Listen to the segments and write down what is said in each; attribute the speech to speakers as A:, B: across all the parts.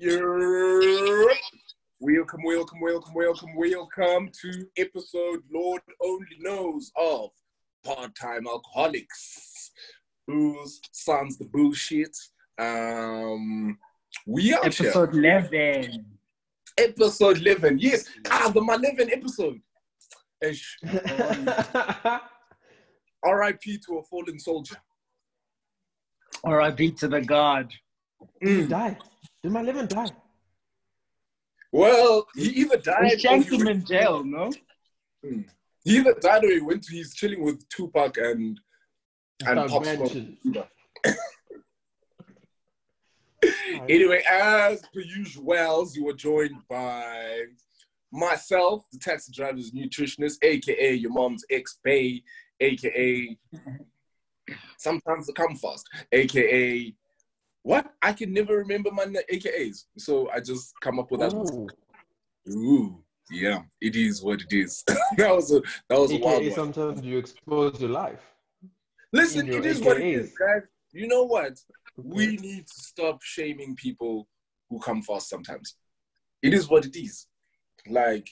A: Yep. Welcome, welcome, welcome, welcome, welcome to episode Lord only knows of part-time alcoholics whose sons the bullshit. Um, we are here.
B: Episode 11.
A: episode 11. Yes, ah, the my 11 episode. Ish. R.I.P. to a fallen soldier.
B: R.I.P. to the God.
A: Mm.
C: die. Did my living die?
A: Well, he either died.
B: We
A: or
B: shanked
A: he
B: him
A: went-
B: in jail, no?
A: Mm. He either died or he went to. He's chilling with Tupac and and Pop Smoke. Anyway, as per usual, you were joined by myself, the taxi driver's nutritionist, aka your mom's ex-bay, aka sometimes the come fast, aka what? I can never remember my na- AKAs, so I just come up with that.
C: Ooh.
A: Ooh, yeah, it is what it is. that was a that was a wild
C: AKA
A: one.
C: sometimes you expose your life.
A: Listen,
C: in your
A: it is what it
C: AKAs.
A: is, guys. You know what? We need to stop shaming people who come fast sometimes. It is what it is. Like,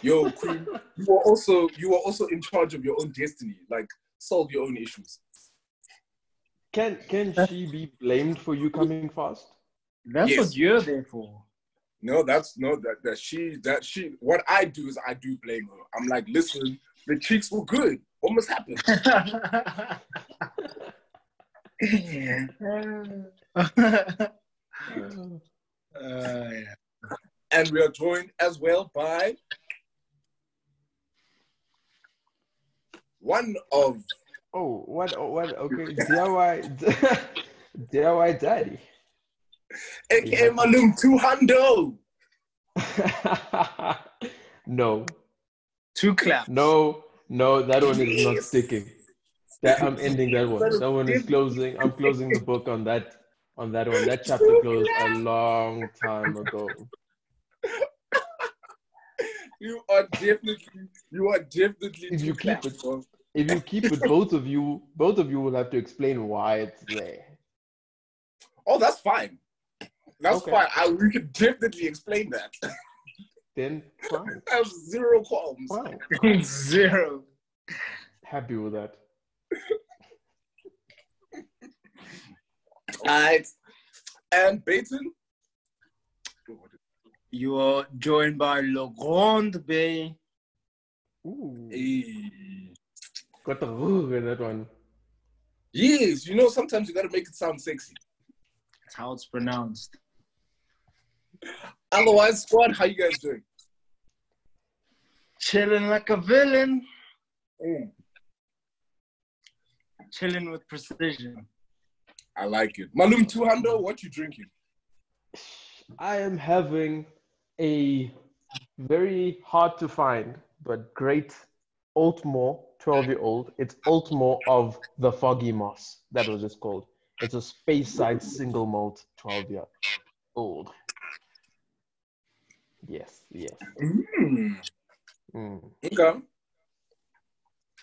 A: yo, Queen, you are also you are also in charge of your own destiny. Like, solve your own issues.
C: Can can she be blamed for you coming fast?
B: That's
A: Yes.
B: what you're there for.
A: No, that's no that that she that she what I do is I do blame her. I'm like, listen, the cheeks were good. What must happen?
B: Uh, yeah.
A: And we are joined as well by one of
C: Oh, what? Oh, what? Okay, DIY, DIY daddy.
A: aka Malum Two Hundo.
C: no,
B: Two claps.
C: no, no. That one is not sticking. That I'm ending that one. That one is closing. I'm closing the book on that. On that one. That chapter closed a long time ago.
A: You are definitely you are definitely
C: If you keep
A: claps,
C: it-
A: bro.
C: If you keep it, both of you, both of you will have to explain why it's there.
A: Oh, that's fine. That's
C: Okay.
A: fine. I, we could definitely explain that.
C: Then fine,
A: I have zero qualms.
C: fine.
B: Zero.
C: Happy with that.
A: Alright. And Baton.
B: You are joined by Le Grand Bay.
C: Ooh,
A: Hey.
C: Got the ooh in that one.
A: Yes, you know, sometimes you gotta make it sound sexy.
B: That's how it's pronounced.
A: Otherwise, squad, how you guys doing?
B: Chilling like a villain.
A: Mm,
B: Chilling with precision.
A: I like it. Malum Tuhando, what you drinking?
C: I am having a very hard to find but great Aultmore 12 year old. It's Aultmore of the Foggy Moss. That was just called. It's a Speyside single malt 12 year old. Yes, yes.
A: Mm,
C: Mm.
A: okay.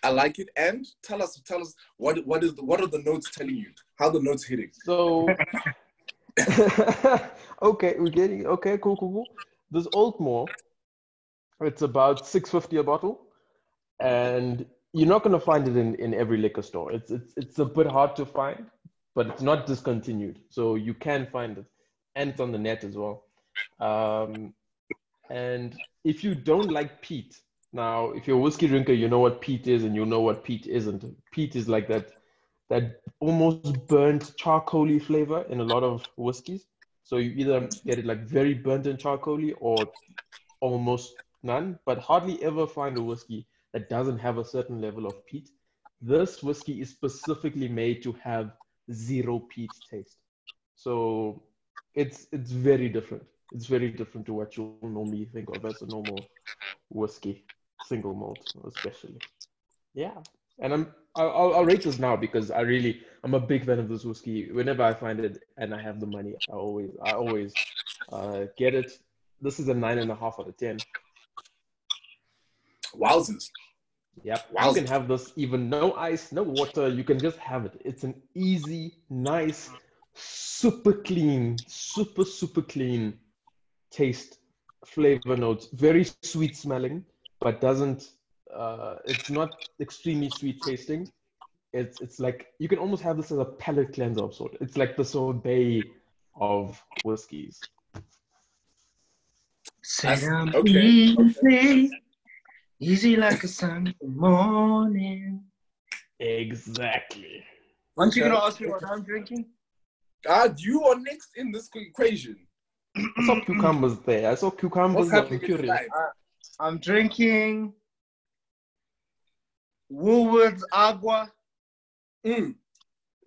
A: I like it. And tell us, tell us what what is the, what are the notes telling you? How the notes hitting?
C: So, okay, we're getting okay, cool, cool, cool. This Aultmore, it's about six fifty a bottle, and you're not gonna find it in, in every liquor store. It's it's it's a bit hard to find, but it's not discontinued, so you can find it, and it's on the net as well. Um, and if you don't like peat, now if you're a whiskey drinker, you know what peat is, and you know what peat isn't. Peat is like that that almost burnt charcoaly flavor in a lot of whiskeys. So you either get it like very burnt and charcoaly or almost none, but hardly ever find a whiskey that doesn't have a certain level of peat. This whiskey is specifically made to have zero peat taste. So it's it's very different. It's very different to what you'll normally think of as a normal whiskey, single malt especially. Yeah, and I'm I'll, I'll- I'll rate this now because I really I'm a big fan of this whiskey. Whenever I find it and I have the money, I always I always uh, get it. This is a nine and a half out of ten.
A: Wowzers.
C: Yep.
A: Wow.
C: You can have this even no ice, no water. You can just have it. It's an easy, nice, super clean, super super clean taste flavor notes. Very sweet smelling, but doesn't. Uh, it's not extremely sweet tasting. It's it's like you can almost have this as a palate cleanser of sort. It's like the sorbet of whiskeys.
B: Sit down
A: okay,
B: easy, easy like a Sunday morning.
C: Exactly.
B: Aren't you gonna ask me what I'm drinking?
A: Ah, you are next in this equation.
C: I saw cucumbers there. I saw cucumbers.
A: What's happening
C: I'm
A: in your
C: curious.
A: life?
B: I'm drinking Woolworths Agua,
A: Mm.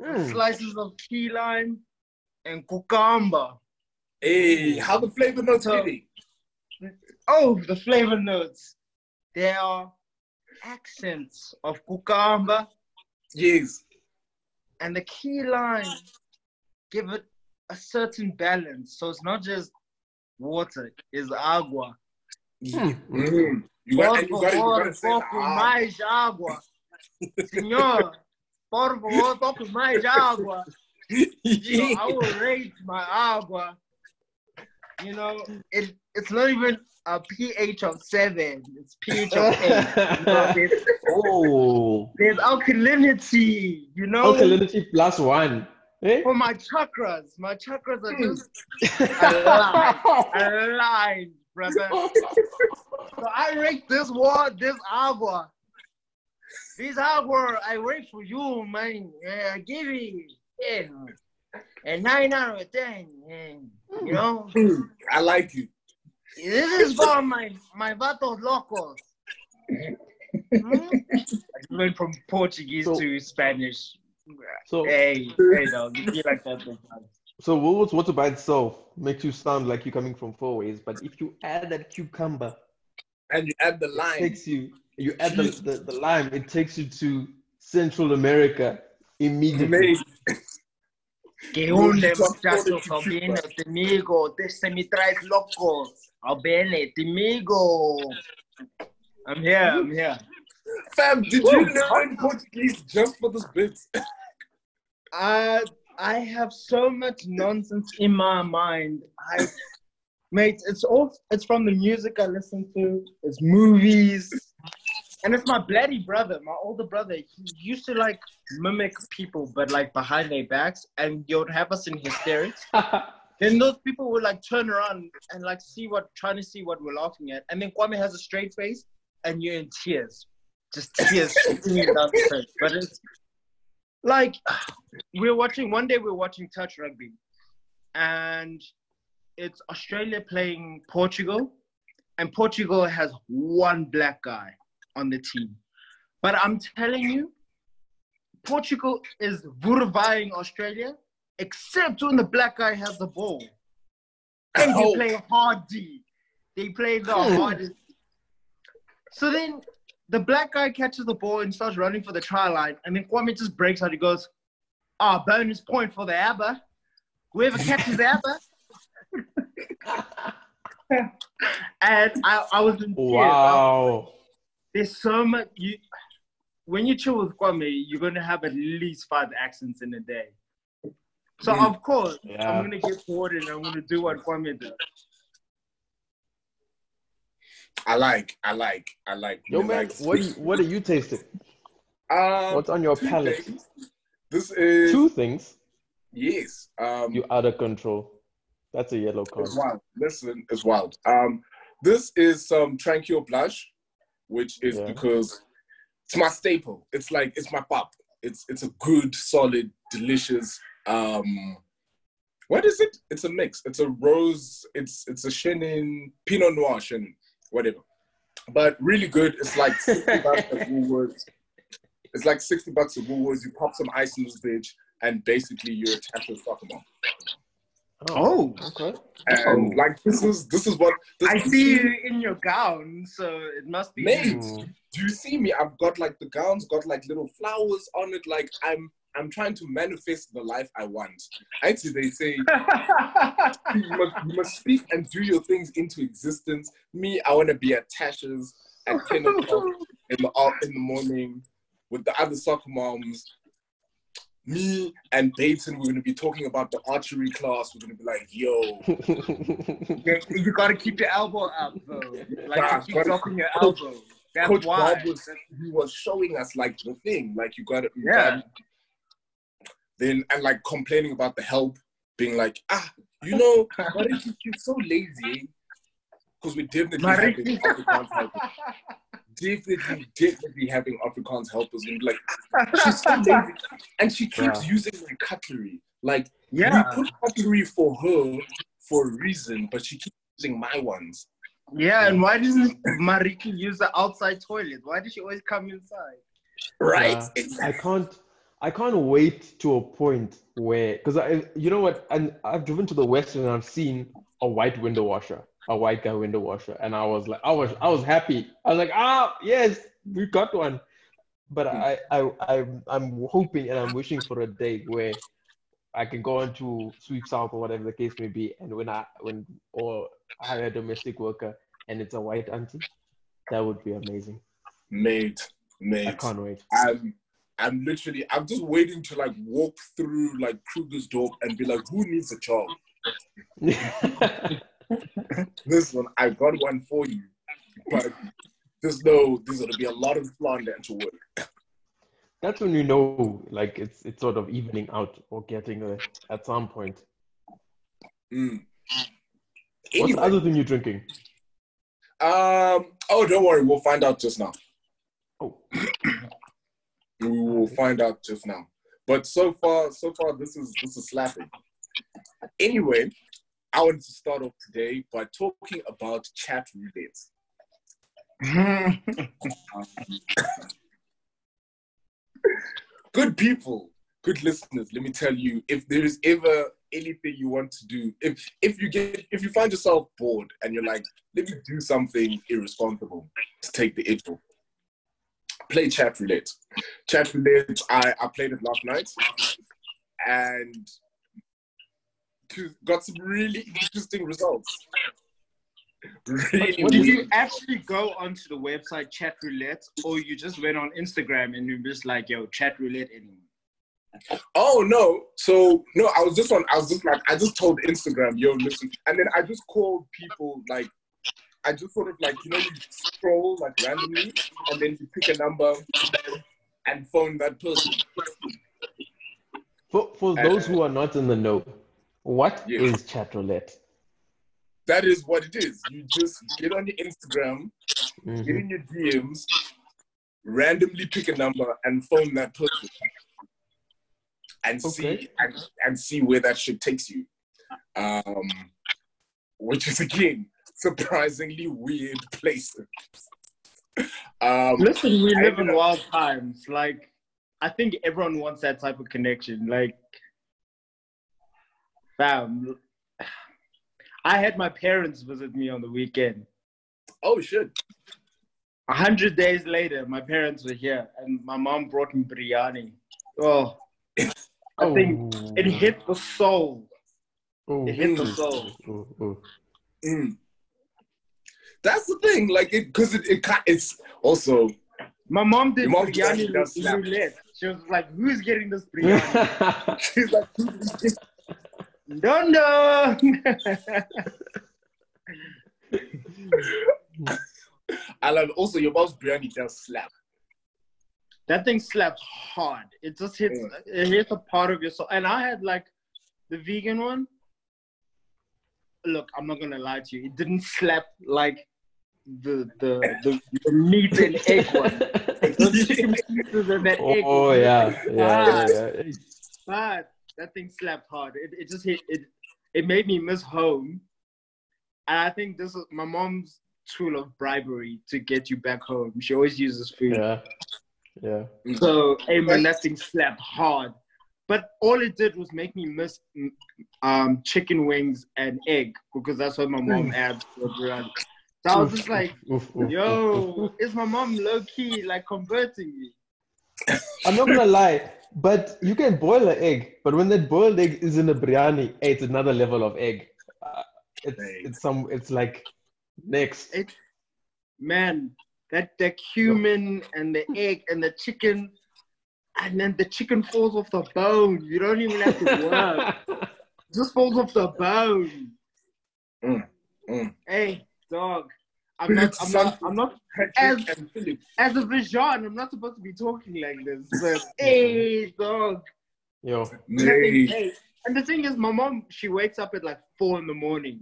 C: Mm.
B: slices of key lime, and cucumber.
A: Hey, how the flavor notes
B: So- Oh, the flavor notes. There are accents of cucumber
A: Yes.
B: and the key lime give it a certain balance. So it's not just water, it's agua.
C: Hmm.
A: Mm. You got, you got, you got
B: favor,
A: to say
B: pouco
A: ah.
B: mais água. Senhor, por favor, pouco mais água. So. I will rate my agua. You know, it, it's not even a pH of seven, it's pH of eight. You know, there's,
C: oh,
B: there's alkalinity, you know,
C: alkalinity plus one. Eh?
B: for my chakras. My chakras are just aligned, aligned, brother. So I rate this water, this agua. This agua, I rate for you, man. Yeah, I give it yeah, a nine out of ten. yeah. You know,
A: Mm. I like you.
B: This is for my my vatos locos. Hmm? I went from Portuguese
C: So-
B: to Spanish.
C: So,
B: Hey, hey, dog, you be like that sometimes.
C: so Woolworths water by itself makes you sound like you're coming from Fourways, but if you add that cucumber,
A: And you add the
C: it
A: lime.
C: takes you. You add the, the, the lime, it takes you to Central America immediately.
B: Que
A: You
B: hunde,
A: just
B: muchachos,
A: wanted to
B: te me traes locos. Albene, Timigo. I'm here, I'm here.
A: Fam, did you learn Portuguese just for this bit?
B: Uh, I have so much nonsense in my mind. I, mate, it's all, it's from the music I listen to, it's movies, and it's my bloody brother, my older brother. He used to like mimic people, but like behind their backs, and he would have us in hysterics. Then those people would like turn around and like see what, trying to see what we're laughing at. And then Kwame has a straight face and you're in tears. Just tears down the face. But it's like, we're watching, one day we're watching touch rugby and it's Australia playing Portugal and Portugal has one black guy on the team. But I'm telling you, Portugal is vurvaying Australia except when the black guy has the ball. And they
A: Oh.
B: play hard D. They play the
C: Hmm.
B: hardest. So then the black guy catches the ball and starts running for the try line. And then Kwame just breaks out. He goes, Ah, bonus point for the ABBA. Whoever catches ABBA. and I, I was in tears.
C: wow.
B: There's so much. You, when you chill with Kwame, you're going to have at least five accents in a day. So,
A: Mm.
B: of course,
C: Yeah.
B: I'm going to get bored and I'm going to do what Kwame does.
A: I like, I like, I like.
C: Yo,
A: really
C: man,
A: like-
C: what, do you, what are you tasting?
A: Um,
C: What's on your palate?
A: things. This is
C: Two things.
A: yes. Um,
C: You out of control. That's a yellow card.
A: It's wild. Listen, it's wild. Um, this is some Tranquil Blush, which is
C: Yeah.
A: because it's my staple. It's like it's my pop. It's it's a good, solid, delicious. Um, what is it? It's a mix. It's a rose. It's it's a Chenin Pinot Noir Chenin, whatever. But really good. It's like sixty bucks at Woolworths. It's like sixty bucks at Woolworths. You pop some ice in this bitch, and basically you're attached to fuck 'em up.
B: Oh.
C: okay.
A: And
C: Oh.
A: like this is this is what this,
B: I see you in your gown, so it must be.
A: Mate, do you see me? I've got like the gowns, got like little flowers on it. Like I'm, I'm trying to manifest the life I want. Actually, they say you must, you must speak and do your things into existence. Me, I want to be at Tasha's at ten o'clock in the in the morning with the other soccer moms, me and Dayton, we're gonna be talking about the archery class. We're gonna be like, yo,
B: You, you gotta keep your elbow up, though. Like,
A: Nah,
B: you keep
A: gotta-
B: dropping your
A: Coach-
B: elbow. That's
A: Coach
B: why.
A: Bob was he was showing us like the thing, like you gotta
B: Yeah.
A: gotta- then and like complaining about the help, being like, ah, you know, Mariki, you're so lazy. Because we're definitely having Afrikaans helpers. Definitely, definitely having Afrikaans helpers and be like, "Ah, she's so lazy. And she keeps
C: Yeah.
A: using my cutlery. Like
B: yeah,
A: we put cutlery for her for a reason, but she keeps using my ones.
B: yeah. And why doesn't Mariki use the outside toilet? Why does she always come inside?
A: Right?
C: Yeah. I can't I can't wait to a point where because I you know what and I've driven to the west and I've seen a white window washer, a white guy window washer, and I was like I was I was happy. I was like, ah yes, we got one. But I I I I'm hoping and I'm wishing for a day where I can go on to SweepSouth or whatever the case may be, and when I when or hire a domestic worker and it's a white auntie, that would be amazing.
A: Mate, mate.
C: I can't wait.
A: I'm I'm literally I'm just waiting to like walk through like Kruger's door and be like, who needs a job? This one, I got one for you. But there's no there's gonna be a lot of slander to work.
C: That's when you know, like it's it's sort of evening out or getting there at some point.
A: Mm.
C: What's the other thing you're drinking?
A: um oh don't worry, we'll find out just now.
C: Oh,
A: We will find out just now. But so far, so far this is this is slapping. Anyway, I wanted to start off today by talking about chat roulette. good people, good listeners, let me tell you, if there is ever anything you want to do, if if you get if you find yourself bored and you're like, let me do something irresponsible to take the edge off, play chat roulette. Chat roulette, I, I played it last night and got some really interesting results. Really,
B: Did you actually go onto the website Chat Roulette, or you just went on Instagram and you're just like, yo, Chat Roulette anymore?
A: Oh no! So no, I was just on. I was just like, I just told Instagram, yo, listen, and then I just called people. Like, I just sort of like, you know, you scroll like randomly, and then you pick a number and phone that person.
C: for for those who are not in the know, what
A: Yeah.
C: is chat roulette?
A: That is what it is. You just get on your Instagram,
C: Mhm.
A: get in your DMs, randomly pick a number and phone that person, and see and, and see where that shit takes you. Um, which is again surprisingly weird places. Um,
B: Listen, we live in wild times. Like, I think everyone wants that type of connection. Like, fam, I had my parents visit me on the weekend.
A: oh shit!
B: A hundred days later, my parents were here, and my mom brought me biryani. Oh, I think it hit the soul.
C: Oh,
B: It hit the soul.
C: oh, oh.
A: Mm. That's the thing, like it, because it, it it's also
B: My mom did
A: Your mom
B: biryani
A: does slap.
B: roulette. She was like, "Who's getting this biryani?"
A: she's like,
B: no, no.
A: and also your mom's biryani does slap.
B: that thing slaps hard. It just hits.
A: Mm.
B: It hits a part of your soul. And I had like the vegan one. Look, I'm not gonna lie to you. It didn't slap like the the the, the meat and egg one. Those chicken pieces and that egg.
C: oh
B: was
C: yeah, yeah, yeah, yeah.
B: But that thing slapped hard. It, it just hit it. It made me miss home. And I think this is my mom's tool of bribery to get you back home. She always uses food.
C: yeah, yeah.
B: So, hey man, that thing slapped hard. But all it did was make me miss mm, um, chicken wings and egg because that's what my mom had for biryani. So I was just like,
C: Oof, oof, oof, oof.
B: yo, is my mom low key like converting me?
C: I'm not gonna lie, but you can boil an egg, but when that boiled egg is in a biryani, hey, it's another level of egg. Uh, it's
A: Right.
C: it's some it's like next.
B: It, man, that the cumin and the egg and the chicken, and then the chicken falls off the bone. You don't even have to work. Just falls off the bone.
A: Mm, mm.
B: Hey, dog. I'm not. I'm not. I'm not.
A: Patrick and Philip.
B: As a Vision, I'm not supposed to be talking like this. But hey, dog.
C: Yo,
A: Mate.
B: Hey, and the thing is, my mom she wakes up at like four in the morning,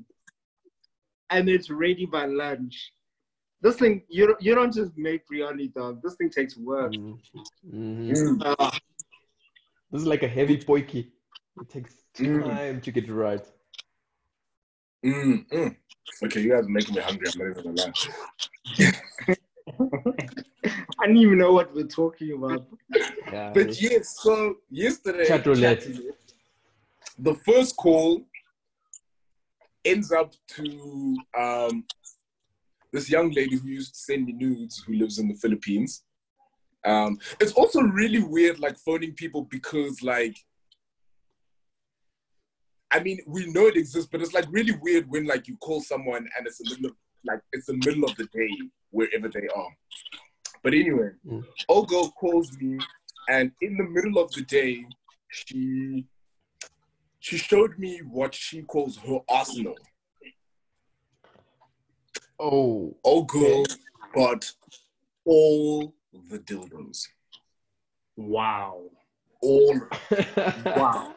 B: and it's ready by lunch. This thing, you don't, you don't just make biryani, dog. This thing takes work.
C: Mhm. Mhm.
A: Mm,
B: Uh,
C: this is like a heavy potjie. It takes
A: Mm.
C: time to get it right.
A: Mm, mm. Okay, you guys are making me hungry. I'm not even gonna lie.
B: I didn't even know what we're talking about.
C: Yeah,
A: But
C: it's-
A: yes, so yesterday,
C: Chat roulette.
A: the first call ends up to um, this young lady who used to send me nudes who lives in the Philippines. Um, it's also really weird, like phoning people because, like, I mean, we know it exists, but it's like really weird when like you call someone and it's the middle of like it's the middle of the day wherever they are. But anyway,
C: Mm.
A: old girl calls me, and in the middle of the day, she she showed me what she calls her arsenal.
C: oh,
A: Old girl got all the dildos,
B: Wow.
A: all
B: Wow.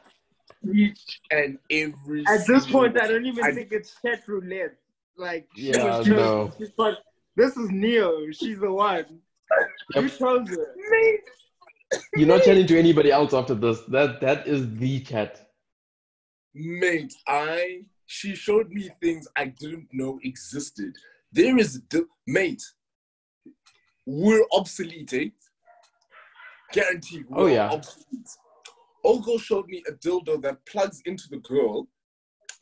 A: Each and every.
B: At this
A: single-
B: point, I don't even
A: I-
B: think it's chat roulette. Like, she
C: Yeah,
B: was
C: no.
B: chosen. She's like, this is Neo. She's the one. You
C: Yep.
B: chose her.
C: You're not chatting to anybody else after this. That that is the chat.
A: Mate, I she showed me things I didn't know existed. There is di- mate. We're obsolete, eh? Guaranteed.
C: Oh,
A: we're
C: yeah.
A: Obsolete. Old girl showed me a dildo that plugs into the girl,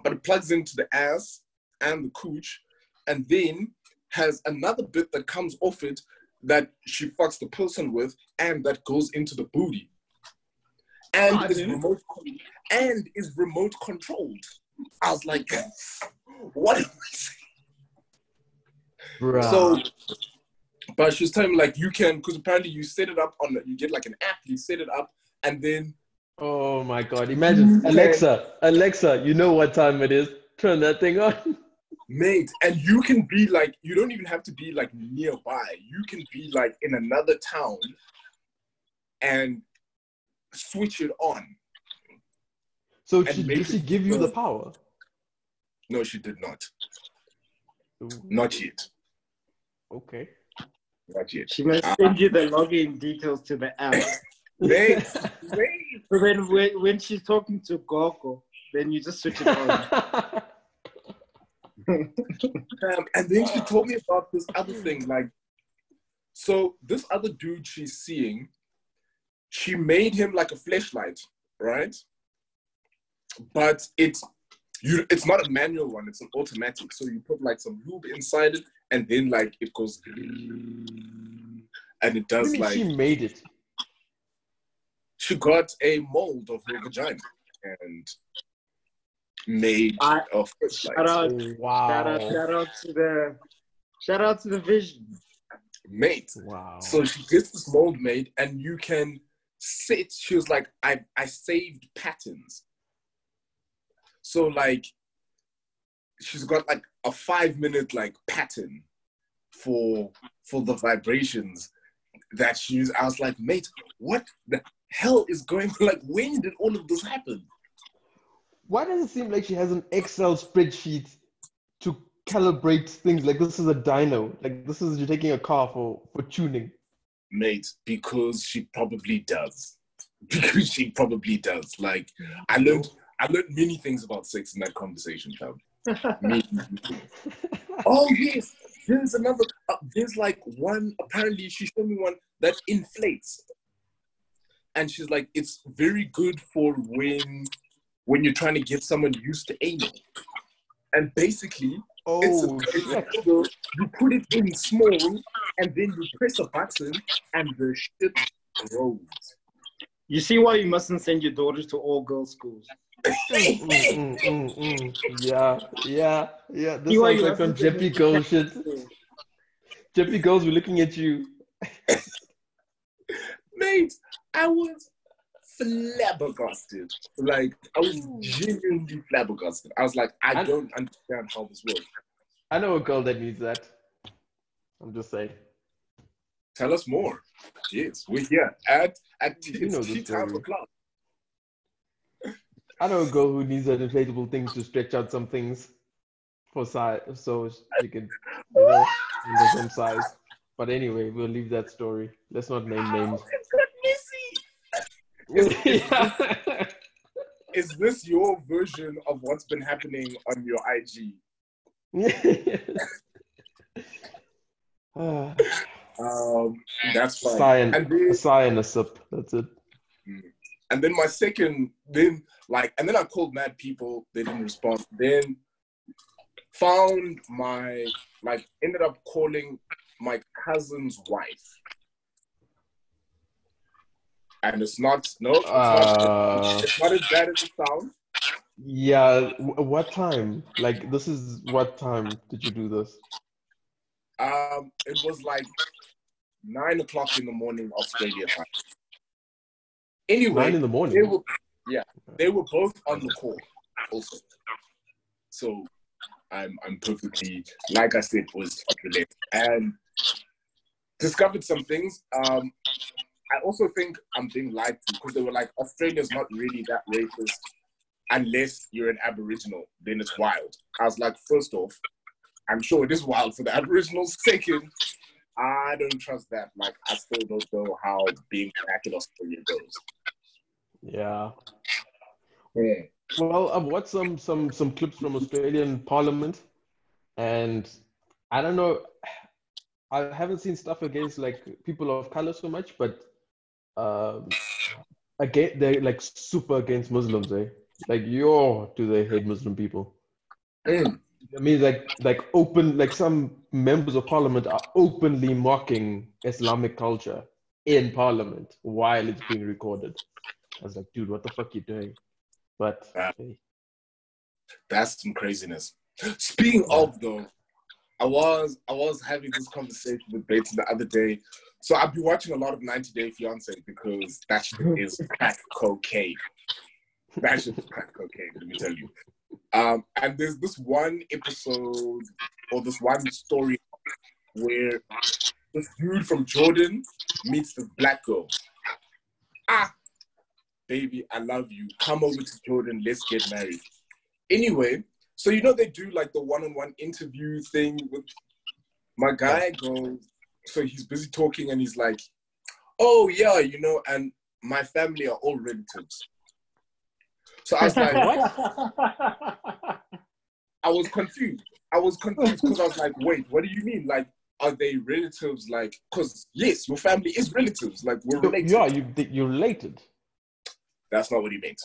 A: but it plugs into the ass and the cooch, and then has another bit that comes off it that she fucks the person with, and that goes into the booty. And is
B: dude.
A: remote and is remote controlled. I was like, what am I saying?
C: Bruh.
A: So, but she was telling me like you can, because apparently you set it up on, you get like an app, you set it up, and then
C: oh my god! Imagine Alexa, Alexa. You know what time it is? Turn that thing on.
A: mate, and you can be like, you don't even have to be like nearby. You can be like in another town and switch it on.
C: So
A: And
C: she, did she give you the power?
A: No, she did not.
C: Ooh,
A: Not yet.
C: Okay.
A: Not yet.
B: She must send you the login details to the app.
A: Mate, mate.
B: So then when, when she's talking to Gogo, then you just switch it on.
A: Um, and then she told me about this other thing. Like, so this other dude she's seeing, she made him like a flashlight, right? But it's you. It's not a manual one. It's an automatic. So you put like some lube inside it, and then like it goes, and it
C: What
A: does
C: do you mean
A: like.
C: she made it.
A: She got a mold of her vagina and made
B: I-
A: a flashlight.
B: Shout out,
C: Wow.
B: shout out, shout out to the, shout out to the vision.
A: Mate,
C: Wow.
A: So she gets this mold made, and you can sit. She was like, I, I saved patterns. So like, she's got like a five minute like pattern for for the vibrations that she used. I was like, mate, what the hell is going on? Like, when did all of this happen?
C: Why does it seem like she has an Excel spreadsheet to calibrate things? Like this is a dyno. Like this is you're taking a car for for tuning.
A: Mate, because she probably does. Because she probably does. Like, I learned I learned many things about sex in that conversation, fam. Oh yes, there's another. Uh, there's like one. Apparently, she showed me one that inflates, and she's like, it's very good for when when you're trying to get someone used to anal. And basically, it's,
C: Oh,
A: a, it's
C: shit.
A: a, you put it in small, and then you press a button, and the shit grows.
B: You see why you mustn't send your daughters to all girls schools.
C: Mm, mm, mm, mm. Yeah, yeah, yeah. This
B: See why
C: sounds like some
B: mustn't send
C: Jeppy girl shit.
B: to school.
C: Jeppy girls were looking at you.
A: Mate, I was flabbergasted. Like I was hmm. genuinely flabbergasted. I was like, I
C: And-
A: don't understand how this works.
C: I know a girl that needs that. I'm just saying.
A: Tell us more. Yes, we're here at at
C: You know
A: tea time o'clock.
C: I know a girl who needs an inflatable thing to stretch out some things for size, so she can, you know, some size. But anyway, we'll leave that story. Let's not name names. Yeah.
A: Is this your version of what's been happening on your IG? Um, that's fine.
C: sigh and
A: And then,
C: a sigh and a sip. That's it.
A: and then my second, then like, and then I called mad people. They didn't respond. Then found my like ended up calling my cousin's wife. And it's not no, it's, not,
C: Uh,
A: it's not as bad as it sounds.
C: yeah. What time? Like, this is what time did you do this?
A: Um, it was like nine o'clock in the morning Australia time. Anyway,
C: Nine in the
A: they
C: morning.
A: were yeah, they were both on the call also. So I'm I'm perfectly like I said was related and discovered some things. Um, I also think I'm being lied to because they were like Australia's not really that racist unless you're an Aboriginal, then it's wild. I was like, first off, I'm sure it is wild for the Aboriginals. Second, I don't trust that. Like I still don't know how being black in Australia goes.
C: Yeah.
A: Yeah.
C: Well, I've watched some some some clips from Australian Parliament, and I don't know. I haven't seen stuff against like people of color so much, but um, again, they're like super against Muslims, eh? Like, yo, do they hate Muslim people?
A: Mm.
C: I mean, like, like open, like some members of parliament are openly mocking Islamic culture in parliament while it's being recorded. I was like, dude, what the fuck you doing? But
A: Ah.
C: hey,
A: That's some craziness. Speaking of though, I was I was having this conversation with Bates the other day. So I've been watching a lot of 90 Day Fiance because that shit is crack cocaine. That shit is crack cocaine, let me tell you. Um, and there's this one episode or this one story where this dude from Jordan meets this black girl. Ah, baby, I love you. Come over to Jordan, let's get married. Anyway, so you know they do like the one-on-one interview thing with my guy goes, so he's busy talking and he's like, Oh yeah, you know, and my family are all relatives. So I was like, I was confused. I was confused because I was like, wait, what do you mean? Like, are they relatives? Like, because yes, your family is relatives. Like, we're related.
C: yeah, you you're related.
A: That's not what he meant.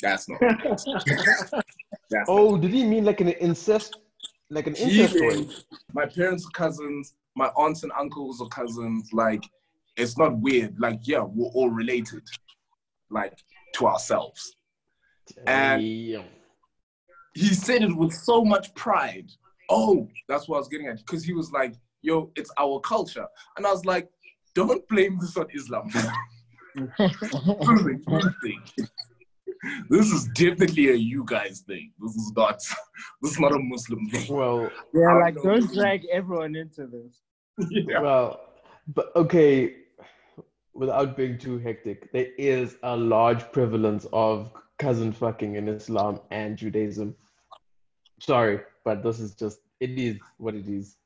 A: That's not. What. That's
C: Oh, did he mean like an incest, like an incest story?
A: my parents are cousins, my aunts and uncles are cousins. Like, it's not weird. Like, yeah, we're all related, like to ourselves. And- He said it with so much pride. Oh, that's what I was getting at. Because he was like, yo, it's our culture. And I was like, don't blame this on Islam. this is a you thing. This is definitely a you guys thing. This is not this is not a Muslim thing.
C: Well,
B: yeah,
A: I
B: like
A: know.
B: don't drag everyone into this.
A: Yeah.
C: Well, but okay, without being too hectic, there is a large prevalence of cousin fucking in Islam and Judaism. Sorry, but this is just it is what it is.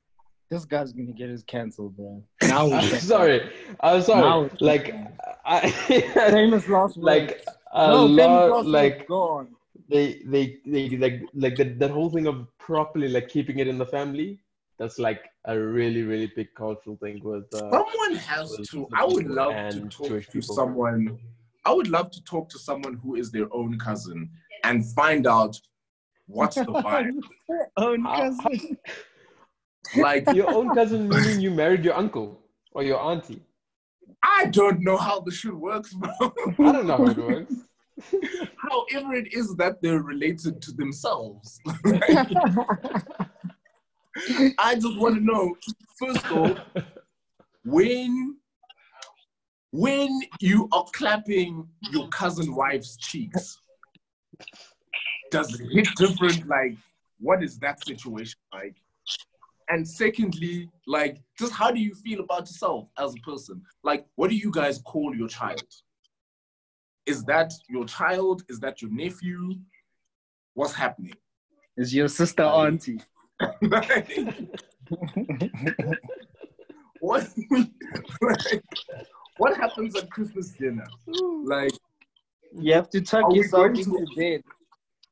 B: This guy's gonna get us cancelled, bro. Now we're
C: I'm sorry. I'm
B: Now
C: sorry.
B: it's
C: Like
B: cancelled.
C: I
B: famous last words.
C: like a
B: no,
C: lot like
B: gone.
C: they they they like like that, that whole thing of properly like keeping it in the family that's like a really really big cultural thing with uh,
A: Someone has
C: with
A: to. I would love to talk
C: Jewish
A: to
C: people.
A: someone. I would love to talk to someone who is their own cousin and find out what's the vibe.
B: Own cousin.
A: like,
C: your own cousin meaning you married your uncle or your auntie
A: I don't know how the shit works, bro.
C: i don't know how it works
A: However, it is that they're related to themselves. I just want to know, first of all, when when you are clapping your cousin wife's cheeks, does it hit different? Like, what is that situation like? And secondly, like, just how do you feel about yourself as a person? Like, what do you guys call your child? Is that your child? Is that your nephew? What's happening?
B: Is your sister auntie?
A: what like, what happens at Christmas dinner? Like,
B: You have to tuck yourself into bed.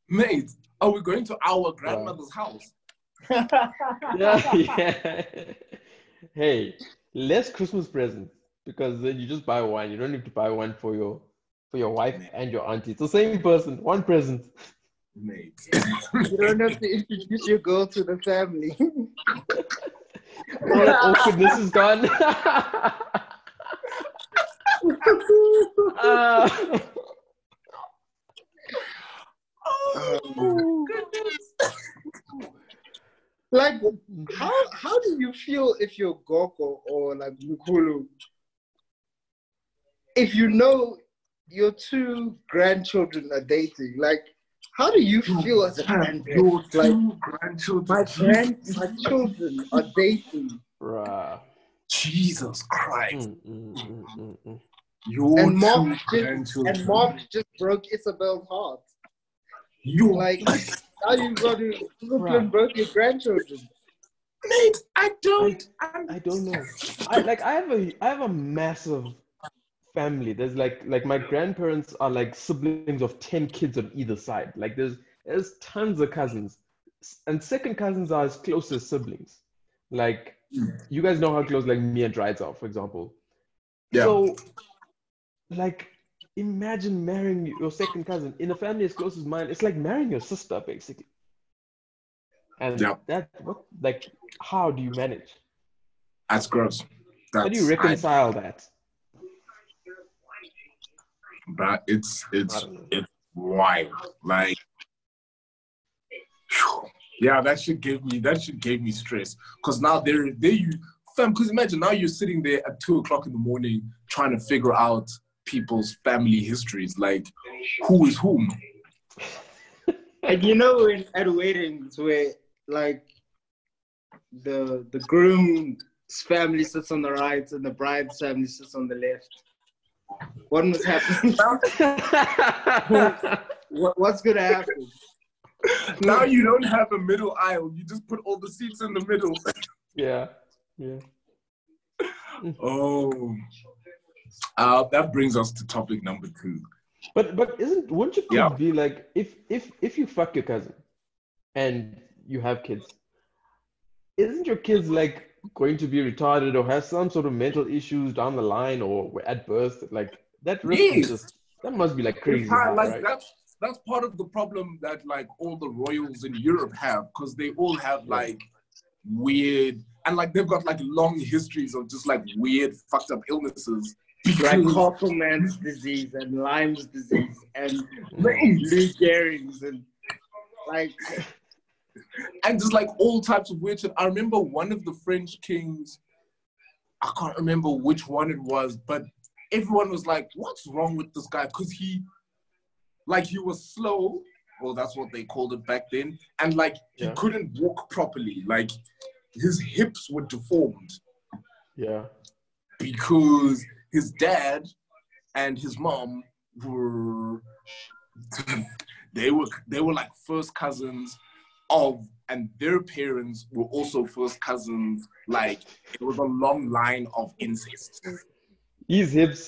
A: mate, are we going to our grandmother's house?
C: Yeah, yeah. Hey, less Christmas presents because then you just buy one. You don't need to buy one for your for your wife and your auntie. It's the same person, one present.
A: Mate.
B: You don't have to introduce your girl to the family.
C: oh, that awkwardness is gone. Ah.
A: oh, goodness.
B: Like, how how do you feel if you're Goko or like Mukulu? If you know your two grandchildren are dating, like, how do you feel as a
A: Your
B: grandparent? Like,
A: two grandchildren.
B: my grand, my children are dating,
C: Bruh.
A: Jesus Christ.
C: Mm, mm, mm, mm, mm.
A: Your
B: and Mark
A: two
B: just,
A: grandchildren.
B: and Mark just broke Isabel's heart.
A: you
B: Like, now you got to Brooklyn
C: Bruh.
B: broke your grandchildren.
A: mate, I don't. I'm,
C: I don't know. I like I have a I have a massive family. There's like like my grandparents are like siblings of 10 kids on either side. Like there's there's tons of cousins. And second cousins are as close as siblings. Like hmm. you guys know how close like me and Drides are, for example.
A: Yeah.
C: So like imagine marrying your second cousin in a family as close as mine. It's like marrying your sister, basically. And
A: Yeah.
C: that what like how do you manage?
A: That's gross. That's,
C: How do you reconcile that?
A: But it's it's it's wild. Like, yeah, that should give me that should give me stress. Cause now there there you fam. Cause imagine now you're sitting there at two o'clock in the morning trying to figure out people's family histories. Like, who is whom?
B: And you know, in at weddings where like the the groom's family sits on the right and the bride's family sits on the left. What was happening? what, what's gonna happen?
A: now you don't have a middle aisle. You just put all the seats in the middle.
C: yeah, yeah.
A: Oh, uh, that brings us to topic number two.
C: But but isn't wouldn't you
A: Yeah.
C: be like if if if you fuck your cousin and you have kids, isn't your kids like going to be retarded or have some sort of mental issues down the line or at birth? Like that
A: Yes.
C: just that must be like crazy,
A: hard, like
C: right?
A: that's that's part of the problem that like all the royals in Europe have because they all have like weird and like they've got like long histories of just like weird fucked up illnesses.
B: Like
A: because-
B: Hoffman's disease and Lyme's disease and
A: Mate.
B: Lou Gehrig's and like
A: and just like all types of weird shit. I remember one of the French kings, I can't remember which one it was, but everyone was like, "What's wrong with this guy?" Because he, like, he was slow. Well, that's what they called it back then, and like he couldn't walk properly. Like his hips were deformed
C: Yeah.
A: because his dad and his mom were they were they were like first cousins of and their parents were also first cousins like it was a long line of incest
C: His hips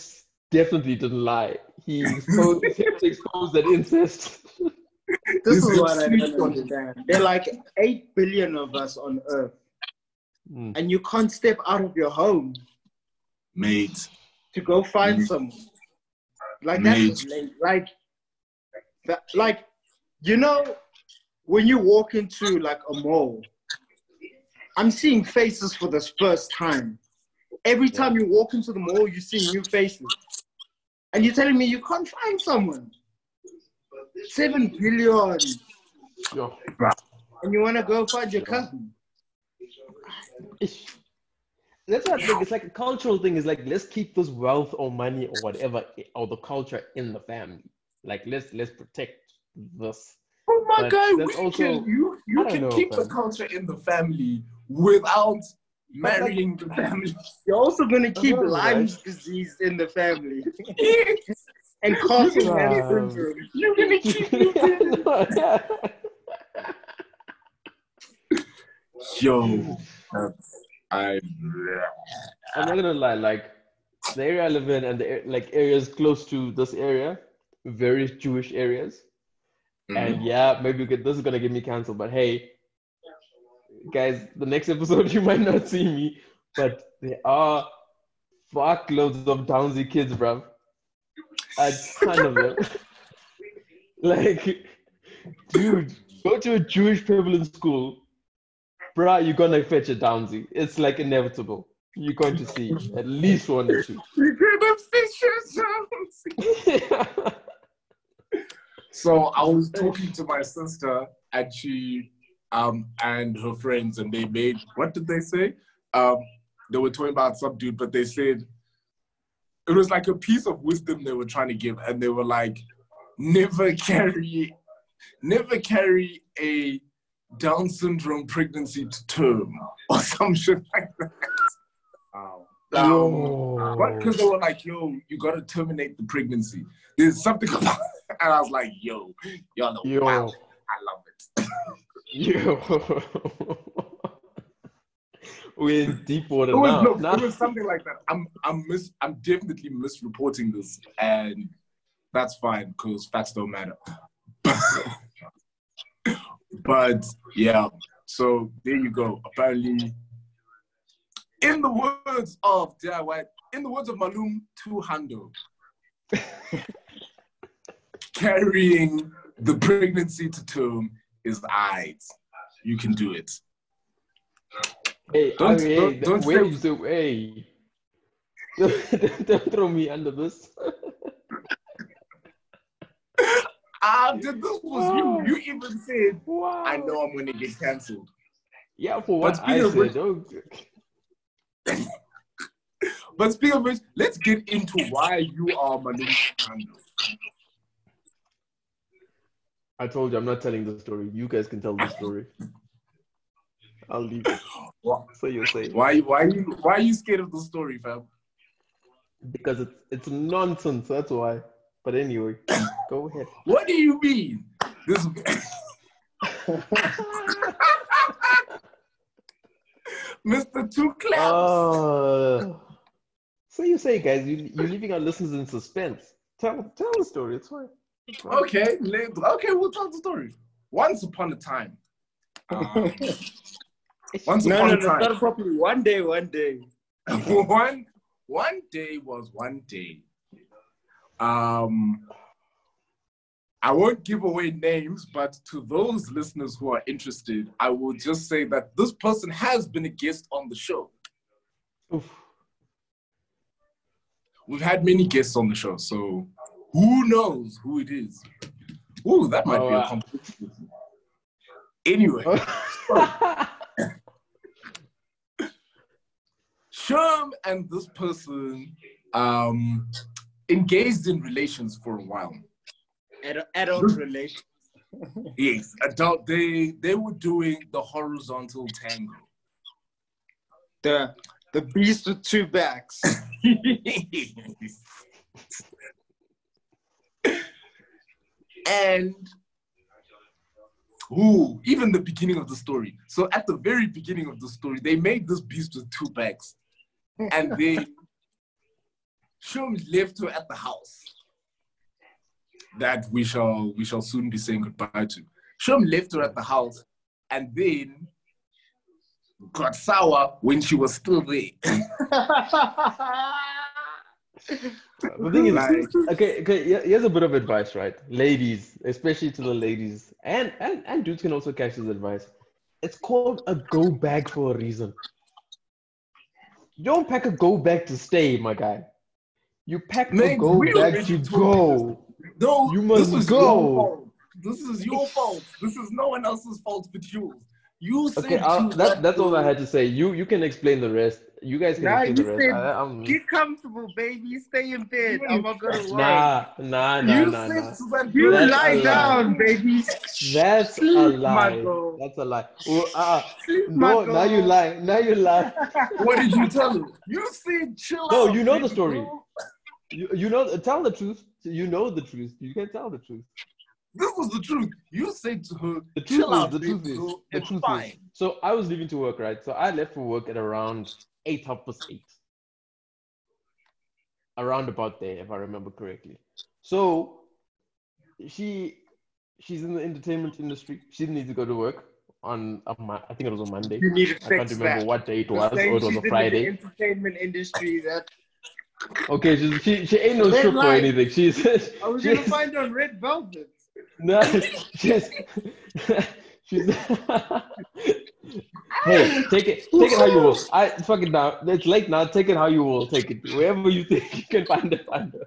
C: definitely didn't lie. He exposed, his hips exposed that incest.
B: this
A: This
B: is
A: is
B: what I
A: sweet.
B: don't understand. There are like eight billion of us on earth
C: Mm.
B: and you can't step out of your home
A: mate
B: to go find
A: Mm.
B: someone. Like that's
A: Mate.
B: like that, like you know when you walk into like a mall, I'm seeing faces for the first time. Every time you walk into the mall, you see new faces, and you're telling me you can't find someone. Seven billion, and you want to go find your cousin.
C: Ish. that's what I think. It's like a cultural thing. It's like let's keep this wealth or money or whatever or the culture in the family. Like let's let's protect this.
A: Oh my
C: But
A: guy,
C: that's
A: we
C: also-
A: can, you you can
C: know,
A: keep the culture in the family without marrying the family.
B: You're also gonna keep
C: know, right?
B: Disease in the family and Castleman
C: Um,
B: syndrome.
A: You're gonna keep it. Yo, that's, I
C: I'm not gonna lie, like the area I live in and the like areas close to this area, very Jewish areas. Mm-hmm. And yeah, maybe could, this is gonna get me canceled, but hey, guys, the next episode you might not see me, but there are fuckloads of Downsy kids, bruv. A ton of them. like, dude, go to a Jewish prevalent school, bruh, you're gonna fetch a Downsy. It's like inevitable. You're going to see at least one or two.
A: You're gonna fish yourself. So I was talking to my sister, and she, um, and her friends, and they made what did they say? Um, they were talking about some dude, but they said it was like a piece of wisdom they were trying to give, and they were like, never carry, never carry a Down syndrome pregnancy to term or some shit like that. Um, what? Because they were like, yo, you gotta terminate the pregnancy. There's something about and I was like, yo, y'all know,
C: Yo.
A: wow, I love it.
C: Yo. We're in deep water
A: It was,
C: now.
A: no, it was something like that. I'm, I'm, mis, I'm definitely misreporting this, and that's fine because facts don't matter. but yeah, so there you go. Apparently, in the words of DIY, in the words of Malum Tuhando, carrying the pregnancy to term is aight. You can do it.
C: Hey,
A: Don't-
C: I mean,
A: don't-
C: hey,
A: don't say-
C: don't, don't throw me under this.
A: Ah, did this was
C: Wow.
A: you. You even said,
C: Wow.
A: I know I'm gonna get cancelled.
C: Yeah, for what I
A: speaking of which-
C: said.
A: But speaking of which, let's get into why you are Malum Tuhando.
C: I told you I'm not telling the story. You guys can tell the story. I'll leave it. So you say
A: Why, why, you, why are you scared of the story, fam?
C: because it's it's nonsense. That's why. But anyway, go ahead.
A: What do you mean? This. Mr. Two Claps.
C: Uh, so you say, guys, you, you're leaving our listeners in suspense. Tell tell the story. It's fine. It's fine.
A: Okay, okay, we'll tell the story. Once upon a time. um, once
B: No,
A: upon
B: no,
A: a
B: no,
A: time.
B: start properly. One day, one day.
A: one one day was one day. Um, I won't give away names, but to those listeners who are interested, I will just say that this person has been a guest on the show.
C: Oof.
A: We've had many guests on the show, so who knows who it is? Ooh, that might
C: Oh,
A: be a
C: wow.
A: competition. Anyway, Sherm and this person um, engaged in relations for a while.
B: Ad- adult relation.
A: Yes, adult. They they were doing the horizontal tango.
B: The the beast with two backs.
A: and ooh, even the beginning of the story. So at the very beginning of the story, they made this beast with two backs, and they Shum left her at the house that we shall we shall soon be saying goodbye to. Shum left her at the house, and then got sour when she was still there.
C: the thing is,
A: Like-
C: okay, okay. here- Here's a bit of advice, right, ladies, especially to the ladies, and and and dudes can also catch this advice. It's called a go bag for a reason. You don't pack a go bag to stay, my guy. You pack a go bag to go.
A: No,
C: You must
A: this is
C: go.
A: Your fault. This is your fault. This is no one else's fault but yours. You said
C: Okay, I'll, that, that's all I had to say. You you can explain the rest You guys can
B: Nah,
C: explain the
B: you
C: rest.
B: said
C: I, I'm,
B: Get comfortable, baby. Stay in bed. I'm not gonna work.
C: nah, nah, nah,
A: you
C: nah,
A: said
C: nah.
A: to that
B: You
A: girl,
C: That's
B: lie
C: a lie.
B: down, baby.
C: That's a
B: Sleep, my
C: lie. That's a lie. Oh, uh,
B: Sleep,
C: no, now you lie. Now you lie.
A: What did you tell her? You said chill
C: No,
A: out.
C: you know the story. You, you know, tell the truth. You know the truth. You can tell the truth.
A: This was the truth. You said to her,
C: The truth
A: chill
C: is,
A: out,
C: the truth is, the truth
A: fine.
C: is. So I was leaving to work, right? So I left for work at around eight half past eight. Around about there, if I remember correctly. So she she's in the entertainment industry. She didn't need to go to work on a Mo- I think it was on Monday.
B: You need to
C: I can't
B: fix
C: remember
B: that.
C: what day it was, or it was
B: she's
C: a
B: in the
C: Friday.
B: entertainment industry that
C: Okay, she she, she ain't no stripper or anything. She's
B: I was
C: she's,
B: gonna find her on Red Velvet.
C: No, she's she's. hey, take it, take it how you will. I fuck it now. It's late now. Take it how you will. Take it wherever you think you can find it. Find it.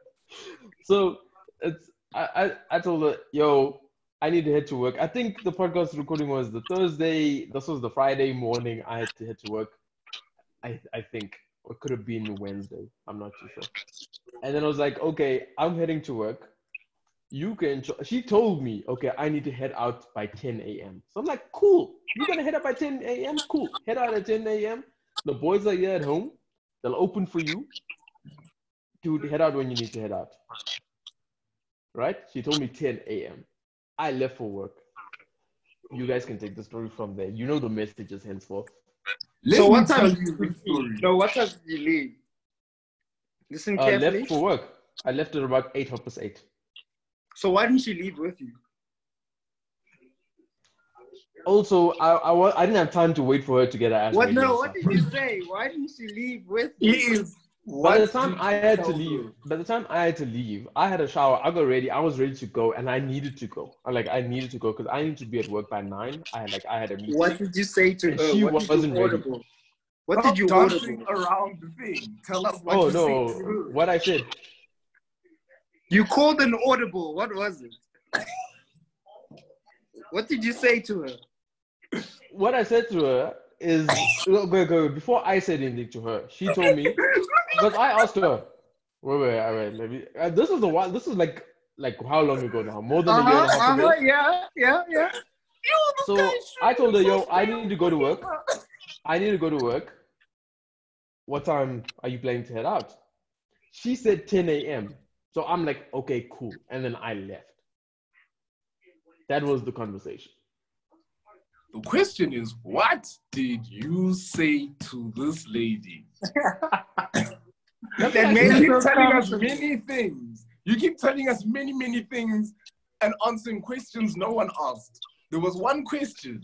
C: So it's. I, I I told her, yo, I need to head to work. I think the podcast recording was the Thursday. This was the Friday morning. I had to head to work. I I think or it could have been Wednesday. I'm not too sure. And then I was like, okay, I'm heading to work. You can she told me okay i need to head out by 10 a.m so i'm like cool. You're gonna head out by 10 a.m cool. Head out at 10 a.m the boys are here at home. They'll open for you. To head out when you need to head out. Right? She told me 10 a.m i left for work. You guys can take the story from there. You know the messages henceforth
A: Let
B: so what
A: tell
B: time
A: you
B: did
A: the
B: you
A: story.
B: leave? No, what time did you leave? Listen carefully.
C: left for work i left at about 8 half past 8
B: So why didn't she leave with you?
C: also I, I I didn't have time to wait for her to get her ass
B: What? No. What did you say? Why didn't she leave with
A: It
B: you?
A: is.
C: By the time I had to leave,
A: her?
C: by the time I had to leave, I had a shower. I got ready. I was ready to go, and I needed to go. I like I needed to go because I needed to be at work by nine. I had like I had a meeting.
B: What did you say to
C: And
B: her?
C: she
B: what did
C: wasn't
B: you
C: ready.
B: audible? What
A: Stop
B: did you
A: dancing
B: audible?
A: around the thing? Tell us what
C: Oh
A: you
C: no!
A: said to her.
C: What I said?
B: You called an audible. What was it? What did you say to her?
C: What I said to her is go go go. Before I said anything to her, she told me because I asked her. Wait wait wait. wait let. Uh, this is the one. This is like like how long ago now? More than a year and a
B: Uh-huh,
C: half ago.
B: uh-huh, yeah, yeah, yeah.
C: So I told her, yo, I need to go to work. I need to go to work. What time are you planning to head out? She said 10 a.m. So I'm like, okay, cool. And then I left. That was the conversation.
A: The question is, what did you say to this lady?
B: That
A: You
B: made
A: keep
B: her
A: telling us many things. You keep telling us many, many things and answering questions no one asked. There was one question.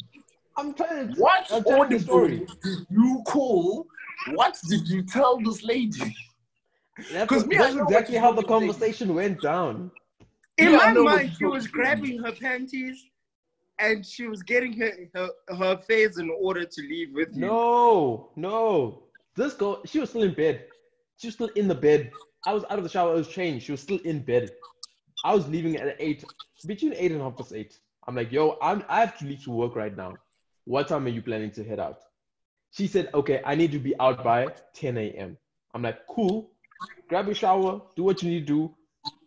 C: I'm trying to.
A: What
C: I'm the
A: audible
C: story.
A: did you call? What did you tell this lady? Because me, I
C: that's exactly how the
A: want to
C: conversation went down.
B: In
A: Yeah,
B: my
A: know what
B: mind, she was grabbing her panties and she was getting her, her, her affairs in order to leave with you.
C: No, no. This girl, she was still in bed. She was still in the bed. I was out of the shower. I was changed. She was still in bed. I was leaving at eight, between eight and half past eight. I'm like, yo, I'm, I have to leave to work right now. What time are you planning to head out? She said, okay, I need to be out by 10 a.m. I'm like, cool. Grab your shower, do what you need to do.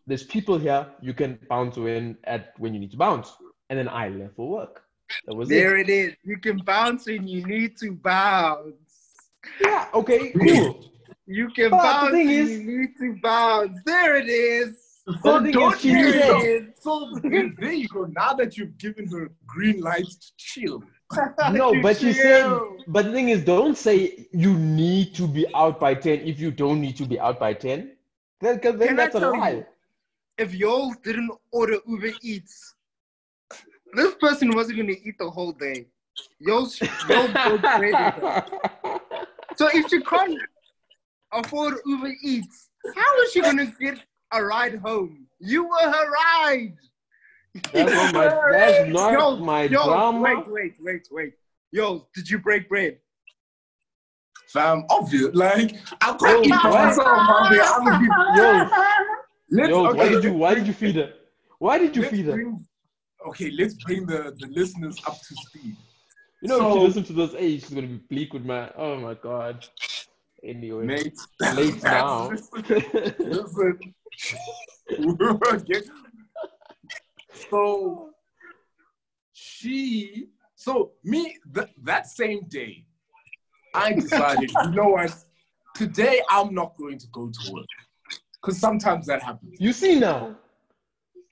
C: There's people here. You can bounce in at when you need to bounce. And then I left for work. That was it.
B: There it is. You can bounce when you need to bounce.
C: Yeah, okay, cool.
B: You can
C: But the
B: bounce
C: thing
B: when
C: is-
B: you need to bounce. There it is.
C: But the thing
A: don't
C: is, she
A: hear it. So there there you go. Now that you've given her green light to chill.
C: No,
B: You
C: but she said, but the thing is, don't say you need to be out by 10 if you don't need to be out by 10. Then, 'cause then
B: Can I
C: that's a
B: tell you?
C: lie.
B: If y'all didn't order Uber Eats, this person wasn't gonna eat the whole day. Y'all, y'all broke bread. So if she can't afford Uber Eats, how is she gonna get a ride home? You were her ride.
C: That's not my, that's not
B: Yo,
C: my
B: Yo,
C: drama.
B: wait, wait, wait, wait. Yo, did you break bread?
A: Fam, obvious. Like I
C: Yo,
A: can't eat for
C: why-
A: myself. I'll be, I'll
C: Yo,
A: let's,
C: yo, why
A: okay,
C: did you, why did you feed her? Why did you
A: let's
C: feed her?
A: bring- okay, let's bring the, the listeners up to speed.
C: You know, if
A: So-
C: she listens to this, hey, she's gonna be bleak with my, oh my god. Anyway,
A: Mate,
C: late now.
A: listen. Get- so she, so me, th- that same day, I decided, you know what? Today I'm not going to go to work. Because sometimes that happens.
C: you see now,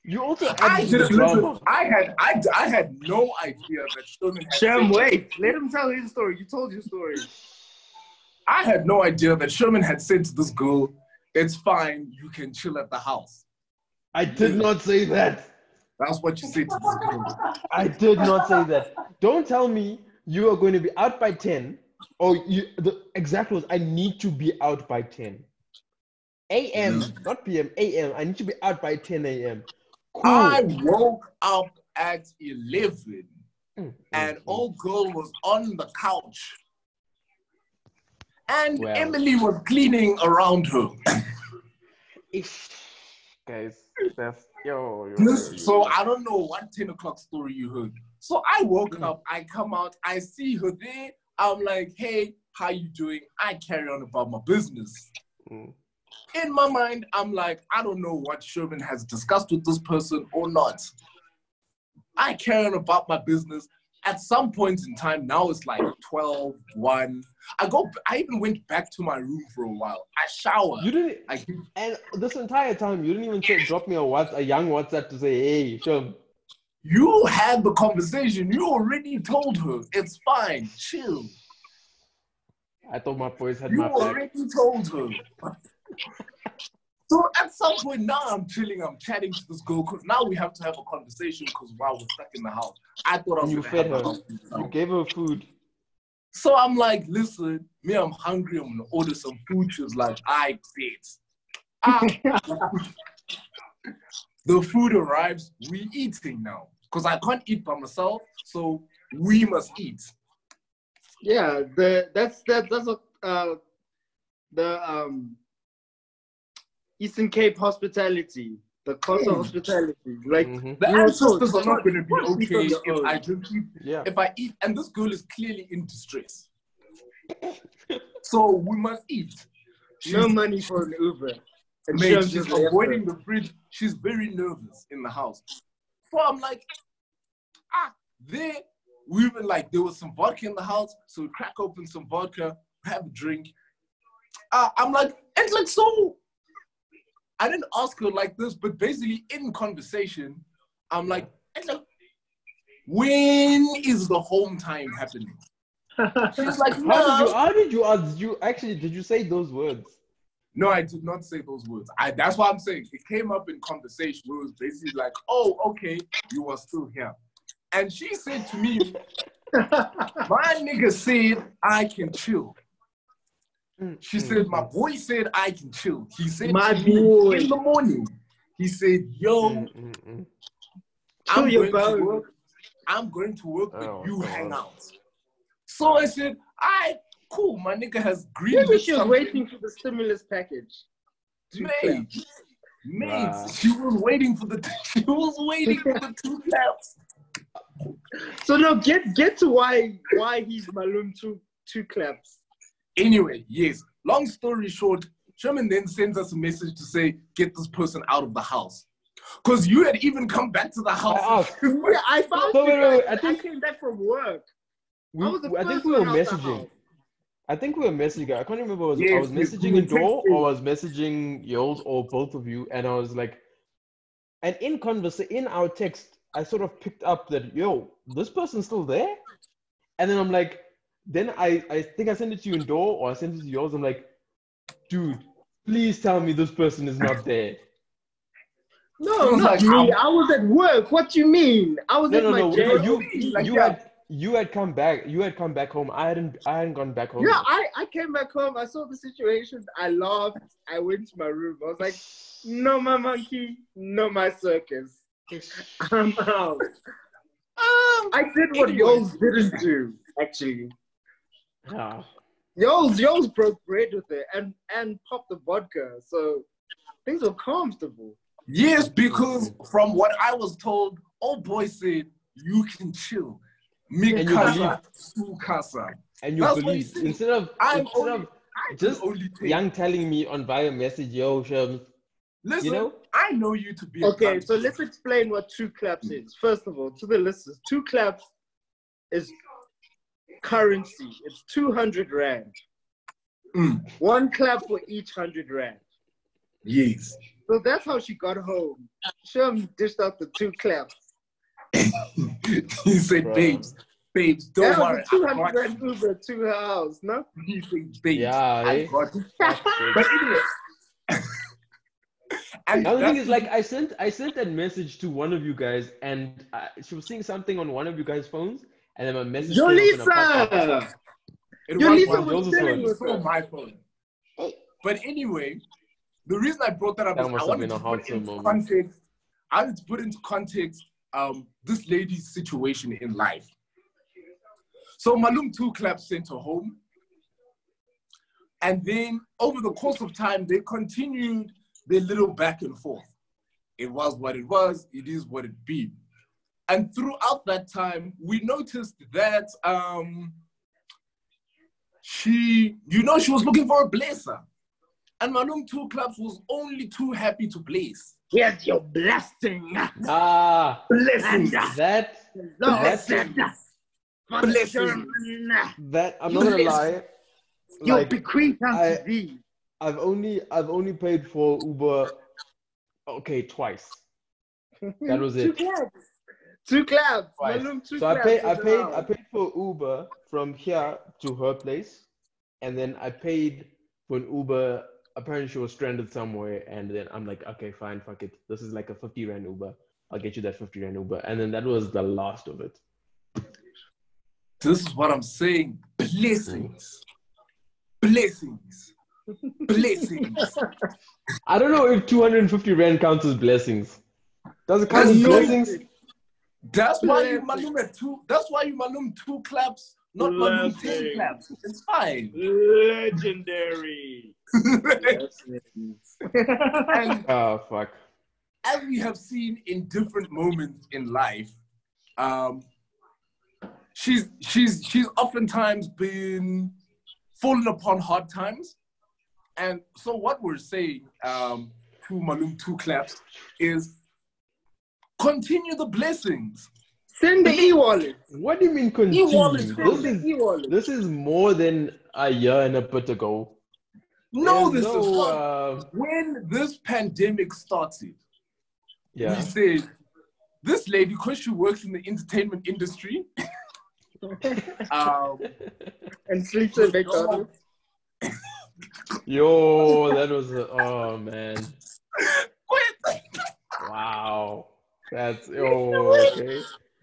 C: you also
A: I
C: add to the
A: just
C: drama.
A: listen, I had I, I had no idea that Sherman had
B: Shem, wait. Let him tell his story. You told your story.
A: I had no idea that Sherman had said to this girl, it's fine, you can chill at the house.
C: I did not say that.
A: That's what you said to this girl.
C: I did not say that. Don't tell me you are going to be out by 10 or you the exact was I need to be out by 10 a.m. not p.m. a.m. I need to be out by 10 a.m. Cool.
A: I woke up at 11
C: Mm,
A: and
C: mm, mm.
A: old girl was on the couch. And
C: Well.
A: Emily was cleaning around her.
C: Guys, that's yo, yo, yo,
A: so I don't know what 10 o'clock story you heard. So I woke
C: Mm.
A: up, I come out, I see her there. I'm like, hey, how you doing? I carry on about my business.
C: Mm.
A: In my mind, I'm like, I don't know what Sherman has discussed with this person or not. I carry on about my business. At some point in time, now it's like 12, 1. I go, I even went back to my room for a while. I shower.
C: You didn't,
A: I,
C: and this entire time you didn't even say, drop me a what a young WhatsApp to say, hey, Shum,
A: you had the conversation. You already told her it's fine, chill.
C: I thought my boys had
A: You
C: my back.
A: already told her. so at some point now I'm chilling, I'm chatting to this girl because now we have to have a conversation because while we're stuck in the house, I thought I was
C: You fed
A: have
C: her. You gave her food.
A: So I'm like, listen, me, I'm hungry, I'm gonna order some food. She was like, I bet. Ah, the food arrives, we eating now. Because I can't eat by myself, so we must eat.
B: Yeah, the that's that that's what uh the um Eastern Cape hospitality, the Costa
A: Mm.
B: hospitality. Like
C: Mhm.
A: The
B: You were
A: ancestors are not gonna be
B: you can't eat on
A: okay if
B: own.
A: I just eat
C: Yeah.
A: if I eat, and this girl is clearly in distress. so we must eat. She's,
B: no money for an Uber. And
A: mate,
B: Shem
A: she's
B: just
A: avoiding
B: her.
A: the fridge. She's very nervous in the house. So I'm like, ah, there. We were like, there was some vodka in the house, so we crack open some vodka, have a drink. Uh, I'm like, it's like so. I didn't ask her like this, but basically in conversation, I'm like, it's when is the home time happening? She's like,
C: How did you
A: no.
C: how did you ask you actually did you say those words?
A: No, I did not say those words. I that's what I'm saying. It came up in conversation where it was basically like, oh, okay, you are still here. And she said to me, my nigga said I can chill. She said, my boy said I can chill. He said
B: My
A: to me
B: boy.
A: in the morning, he said, yo,
C: Mm, mm, mm.
B: Chill
A: I'm going to work. I'm going to work, but
C: Oh,
A: you
C: God.
A: hang out. So I said, I cool. My nigga has green.
B: Maybe she was waiting for the stimulus package. Two
A: Mate, mate,
C: Wow.
A: she was waiting for the she was waiting for the two claps.
B: So now get get to why why he's Malum two two claps.
A: Anyway, yes. Long story short, Sherman then sends us a message to say, get this person out of the house. Because you had even come back to the house.
C: asked.
B: Yeah, I found
C: So
B: you
C: wait, wait, wait,
B: guys.
C: I
B: I, came back from work.
C: We,
B: I was the
C: I think we were
B: one out the
C: messaging. I think we were messaging. I can't remember. Was, I was messaging
A: we
C: in door or I was messaging Yols or both of you, and I was like, and in converse in our text, I sort of picked up that yo, this person's still there, and then I'm like, then I I think I sent it to you in door or I sent it to yours. I'm like, dude, please tell me this person is not there.
B: No, not
A: like,
B: me.
A: I'm-
B: was at work. What do you mean? I was
C: No,
B: at
C: no,
B: my
C: no.
B: jail.
C: You
A: Like,
C: you had you had come back. You had come back home. I hadn't I hadn't gone back home.
B: Yeah, I, I came back home. I saw the situation. I laughed. I went to my room. I was like, no, my monkey, no, my circus. I'm out.
A: Um,
B: I did what
A: Anyway.
B: yours didn't do, actually.
C: Ah.
B: Yours, yours broke bread with it and, and popped the vodka. So things were comfortable.
A: yes, because from what I was told, old boy said, you can chill. Me
C: And you
A: casa,
C: believe.
A: su casa.
C: and you
A: That's
C: believe instead of
A: I'm
C: instead
A: only-
C: of Just
A: only.
C: Young telling me on via message, yo, Shams,
A: Listen,
C: you know?
A: I know you to be.
B: Okay,
A: cunt.
B: so let's explain what two claps is. First of all, to the listeners, two claps is currency. It's 200 rand.
A: Mm.
B: One clap for each 100 rand.
A: Yes.
B: So that's how she got home. Shem dished out the two claps.
A: he said,
C: Bro.
A: babes, babes, don't
B: that
A: worry.
B: was a
A: I
B: 200 rand
A: you."
B: Uber to her house, no?
A: He said, babes,
C: Yeah,
A: I
C: eh?
A: got you. But anyway. and
C: The only thing is, like, I sent I sent that message to one of you guys, and uh, she was seeing something on one of you guys' phones, and then my message. came up in a pop-up.
B: Yolisa!
A: It
B: Yolisa
A: was
C: was
B: was
C: Joseph's
B: sitting
C: phone.
A: on my phone. But anyway, the reason I brought that up
C: That
A: is I
C: must have
A: wanted
C: been
A: to put
C: wholesome
A: into
C: moment.
A: context. I wanted to put into context um, this lady's situation in life. So Malum two claps sent her home. And then over the course of time, they continued their little back and forth. It was what it was, it is what it be. And throughout that time, we noticed that um, she, you know, she was looking for a blazer. And Malum Two Clubs was only too happy to blaze.
B: Here's your blessing.
C: Ah,
B: Blessing.
C: that
B: Lord
C: That's-
B: said, for
A: Blessings.
B: Sherman,
C: that I'm not gonna lie.
B: Your
C: Like,
B: bequeath unto
C: I-
B: thee.
C: I've only I've only paid for Uber, okay, twice. That was
B: Two
C: it.
B: Claps. Two claps.
C: Twice.
B: Malum, two
C: So I paid I paid
B: allowed.
C: I paid for Uber from here to her place, and then I paid for an Uber. Apparently she was stranded somewhere, and then I'm like, okay, fine, fuck it. This is like a 50 rand Uber. I'll get you that 50 rand Uber, and then that was the last of it.
A: This is what I'm saying. Blessings. Blessings. Blessings.
C: I don't know if 250 rand counts as blessings. Does it count as
A: No.
C: blessings?
A: That's why you
B: Blessings.
A: malum two. That's why you malum two claps, not malum ten claps. It's fine.
B: Legendary.
A: and
C: Oh fuck.
A: as we have seen in different moments in life, um, she's she's she's oftentimes been fallen upon hard times, and so what we're saying um, to Malum two claps is continue the blessings.
B: Send the e-wallet.
C: What do you mean continue?
A: E-wallet,
C: This is
B: e-wallet.
C: this is more than a year and a bit ago.
A: No,
C: There's
A: this is
C: no,
A: not.
C: uh,
A: when this pandemic started.
C: yeah.
A: we said this lady, because she works in the entertainment industry, um,
B: and sleeps at McDonald's.
C: Yo, that was a, oh man.
A: quit.
C: Wow. That's oh okay.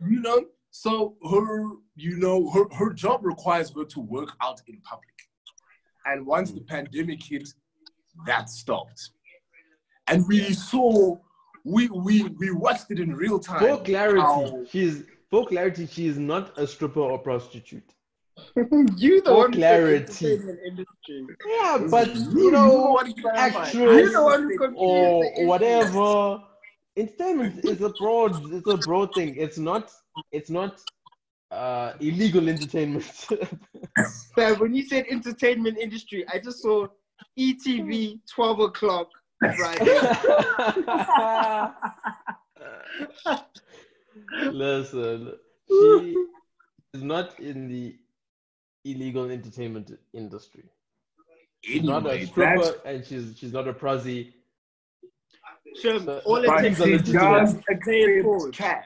A: you know, so her, you know, her, her job requires her to work out in public. And once the hmm. pandemic hit, that stopped. And we saw, we we we watched it in real time.
C: For clarity,
A: how-
C: she's for clarity, she is not a stripper or prostitute.
B: you the
C: For
B: one who
C: clarity.
B: industry.
C: Yeah, but
A: You
C: you know,
A: what you gotta
C: actress
B: You're the one who confused
C: or
B: the issue.
C: whatever. Entertainment is a broad, it's a broad thing. It's not, it's not uh, illegal entertainment.
B: Fam, when you said entertainment industry, I just saw ETV 12 o'clock Friday.
C: Listen, she is not in the illegal entertainment industry. She's not a stripper
A: that's
C: and she's she's not a prosy.
B: Shem,
C: But-
B: all it
C: but
B: takes is
A: just
B: Pay it
A: accept cash.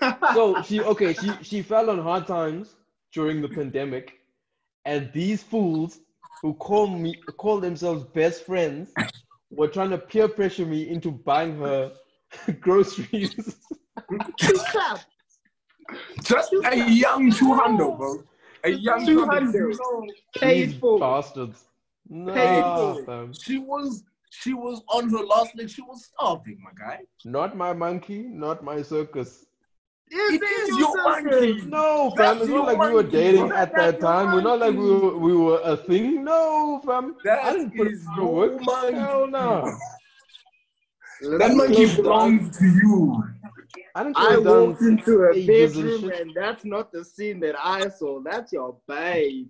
C: So she okay, she she fell on hard times during the pandemic, and these fools who call me call themselves best friends were trying to peer pressure me into buying her groceries.
B: Two claps.
A: Just a young 200, bro. A young
B: 200.
A: 200. You
B: Paid for.
C: bastards. No,
B: Paid for.
C: fam.
A: she was she was on her last leg. She was starving, my guy.
C: not my monkey, not my circus.
B: Yes,
A: It
B: it's
A: is your
B: circus.
A: monkey.
C: No, fam.
A: That's
C: It's not like we were dating at that
B: That's your
C: time. We're not like we were, we were a thing. No, fam. I didn't put
A: is your
C: work.
A: monkey.
C: Hell no.
A: That monkey belongs to you.
C: I didn't
B: I walked into a bedroom and that's not the scene that I saw. That's your babe.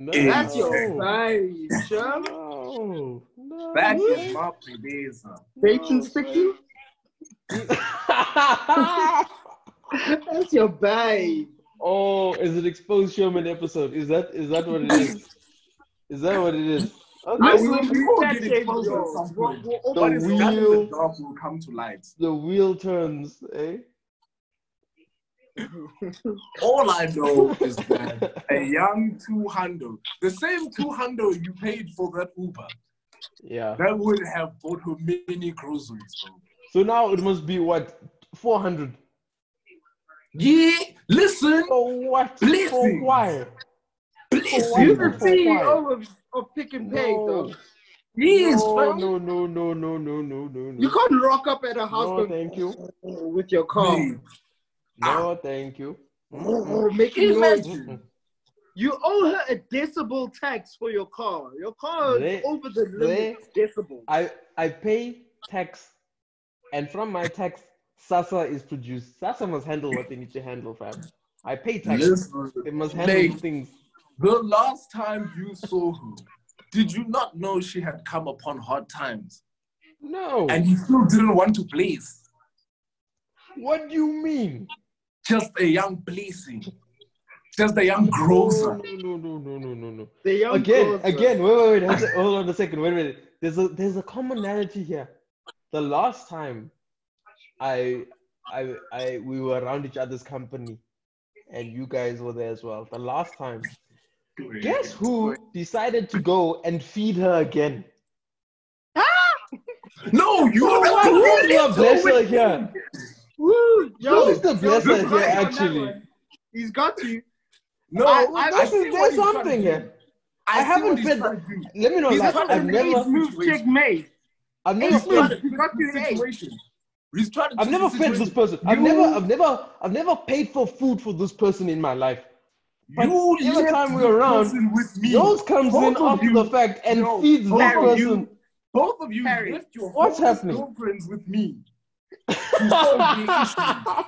C: No.
B: That's your
C: no.
B: babe, Sherm.
C: No. No.
A: That is my beleza.
B: Bacon sticky? That's your babe.
C: oh, is it exposed Sherman episode? Is that is that what it is? Is that what it is?
A: I
C: Okay.
A: will
B: will
A: we will get exposed at some point.
C: The
A: What is done the
C: wheel-
A: dark will come to light.
C: The wheel turns, eh?
A: All I know is that a young two hundo, the same two hundo you paid for that Uber,
C: Yeah.
A: that would have bought her many groceries, bro.
C: So now it must be what? 400.
A: Yeah, listen,
C: For what?
A: Blessing.
C: For why?
A: listen.
B: You're the CEO of, of Pick n Pay,
C: No.
B: though.
A: Yes,
C: no,
A: bro.
C: no, no, no, no, no, no, no,
B: You can't rock up at a house
C: No, thank you.
B: with your car.
A: Mate,
C: No, thank you.
B: Making noise.
A: Imagine.
B: You owe her a decibel tax for your car. Your car is
C: They-
B: over the limit decibel.
C: I I pay tax, and from my tax, SASSA is produced. SASSA must handle what they need to handle, fam. I pay tax.
A: Listen,
C: They must handle
A: Mate.
C: things.
A: the last time you saw her, did you not know she had come upon hard times?
C: No.
A: And you still didn't want to blaze?
C: what do you mean?
A: Just a young blazing. Just a young
C: No,
A: grocer.
C: no, no, no, no, no, no.
B: The young
C: Again,
B: girls, uh,
C: again. Wait, wait, wait. Hold on- Hold on a second. Wait a minute. There's a there's a commonality here. The last time I I I we were around each other's company, and you guys were there as well. The last time, guess who decided to go and feed her again?
A: No, you
C: So
A: are
C: what? Who's the blesser here?
B: Woo! Yo,
C: Who's the
B: yo,
C: blesser here,
B: right on that
C: actually?
B: He's got you.
A: No,
B: I-
A: I,
B: I-
A: I
C: This
A: see
C: there's something here.
A: I,
C: I haven't
A: been. he's
C: fed
A: trying to do.
C: Let me know.
A: He's
C: Like,
A: trying
C: I've
A: to
C: never,
A: make
B: move
A: situation.
B: checkmate.
C: I've never
A: He's trying
C: fed.
A: to
B: He's got
A: fix
B: you
A: the
B: eight.
A: situation. He's trying to
C: I've never fed this person. I've
A: You-
C: never, I've never, I've never paid for food for this person in my life. But
A: you
C: every
A: left
C: time we're around,
A: person with me.
C: Yours comes
A: Both
C: in after
A: you-
C: the fact and
A: No,
C: feeds this
A: both of
C: person.
A: you- Both of you
B: Harry,
A: left your
C: what's happening?
A: girlfriends with me. To solve the issue.